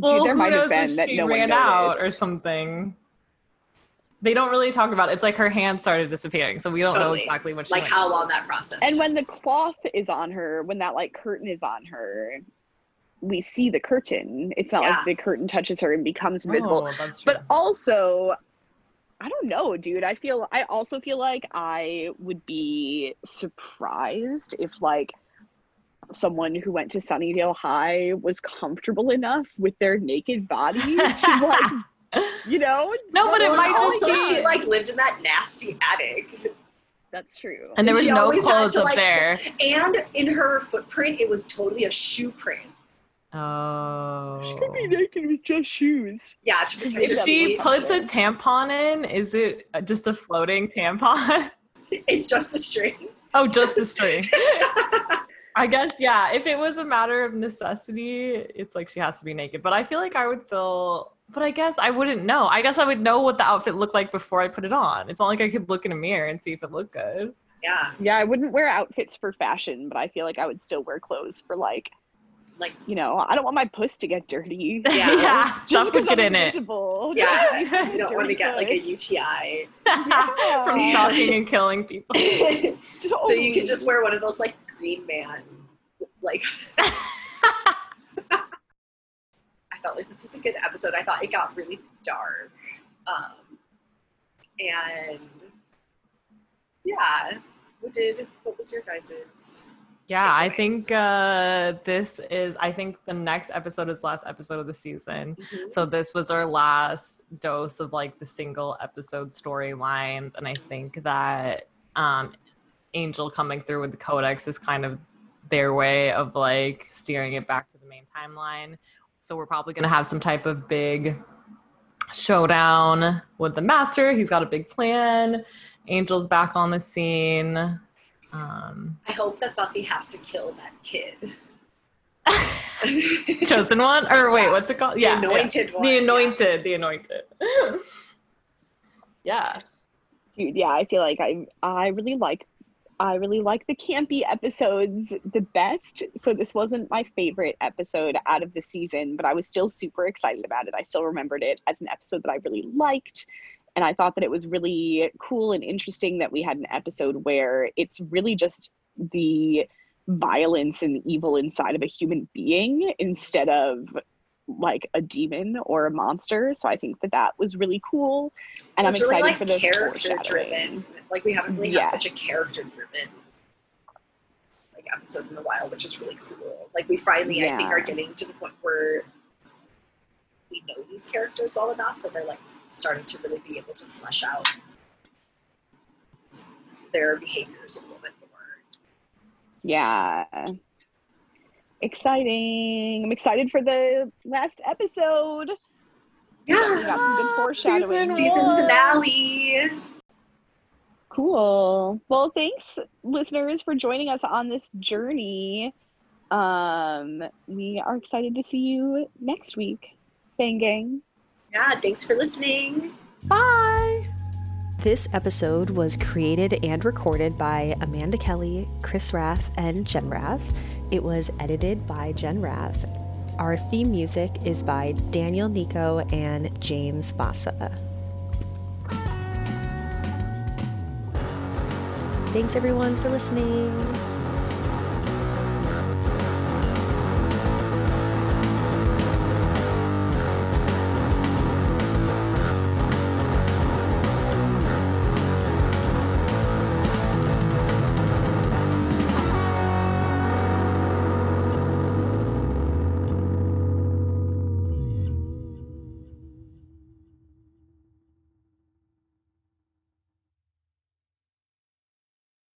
Dude, there who might have knows if been that she no one ran out or something. They don't really talk about it. It's like her hand started disappearing, so we don't know exactly what she Like went how long that process And took. when the cloth is on her, when that like curtain is on her, we see the curtain. It's not Yeah. like the curtain touches her and becomes invisible. Oh, that's true. But also, I don't know, dude. I feel I also feel like I would be surprised if like someone who went to Sunnydale High was comfortable enough with their naked body [laughs] to like, [laughs] you know? No, but it might and just also be- she like lived in that nasty attic. That's true. and there was no clothes to, up like, there. And in her footprint, it was totally a shoe print. Oh. She could be naked with just shoes. Yeah, to protect her If she feet. puts a tampon in, is it uh, just a floating tampon? [laughs] It's just the string. oh, just the string. [laughs] I guess, yeah. If it was a matter of necessity, it's like she has to be naked. But I feel like I would still. But I guess I wouldn't know. I guess I would know what the outfit looked like before I put it on. It's not like I could look in a mirror and see if it looked good. Yeah, Yeah, I wouldn't wear outfits for fashion, but I feel like I would still wear clothes for like, like you know, I don't want my puss to get dirty. [laughs] Yeah. [laughs] yeah Just stuff would 'cause get I'm in it. Yeah, [laughs] Just you don't want to get like a clothes. UTI. from Yeah. stalking and killing people. so you could just wear one of those like Green Man, like. Felt like this was a good episode. I thought it got really dark, um, and yeah. What did? What was your guys's? Yeah, I think uh, this is. I think the next episode is last episode of the season. So this was our last dose of like the single episode storylines, and I think that um, Angel coming through with the Codex is kind of their way of like steering it back to the main timeline. So we're probably gonna have some type of big showdown with the Master. He's got a big plan. Angel's back on the scene. Um, I hope that Buffy has to kill that kid. [laughs] chosen one, or wait, what's it called? the yeah, anointed yeah. one. The yeah. anointed, the anointed. [laughs] yeah. dude yeah i feel like i i really like i really like the campy episodes the best. So this wasn't my favorite episode out of the season but i was still super excited about it. I still remembered it as an episode that i really liked and i thought that it was really cool and interesting that we had an episode where it's really just the violence and evil inside of a human being instead of like a demon or a monster. So I think that that was really cool, and I'm It's excited really like for the character driven. Like we haven't really had such a character driven like episode in a while, which is really cool. Like we finally, I think, are getting to the point where we know these characters well enough that they're like starting to really be able to flesh out their behaviors a little bit more. Yeah. Exciting. I'm excited for the last episode. [gasps] Yeah, got some good foreshadowing. Season season finale. Cool. Well, thanks, listeners, for joining us on this journey. Um, we are excited to see you next week. Bang gang. Yeah, thanks for listening. Bye. This episode was created and recorded by Amanda Kelly, Chris Rath, and Jen Rath. It was edited by Jen Rath. Our theme music is by Daniel Nico and James Bassa. Thanks everyone for listening.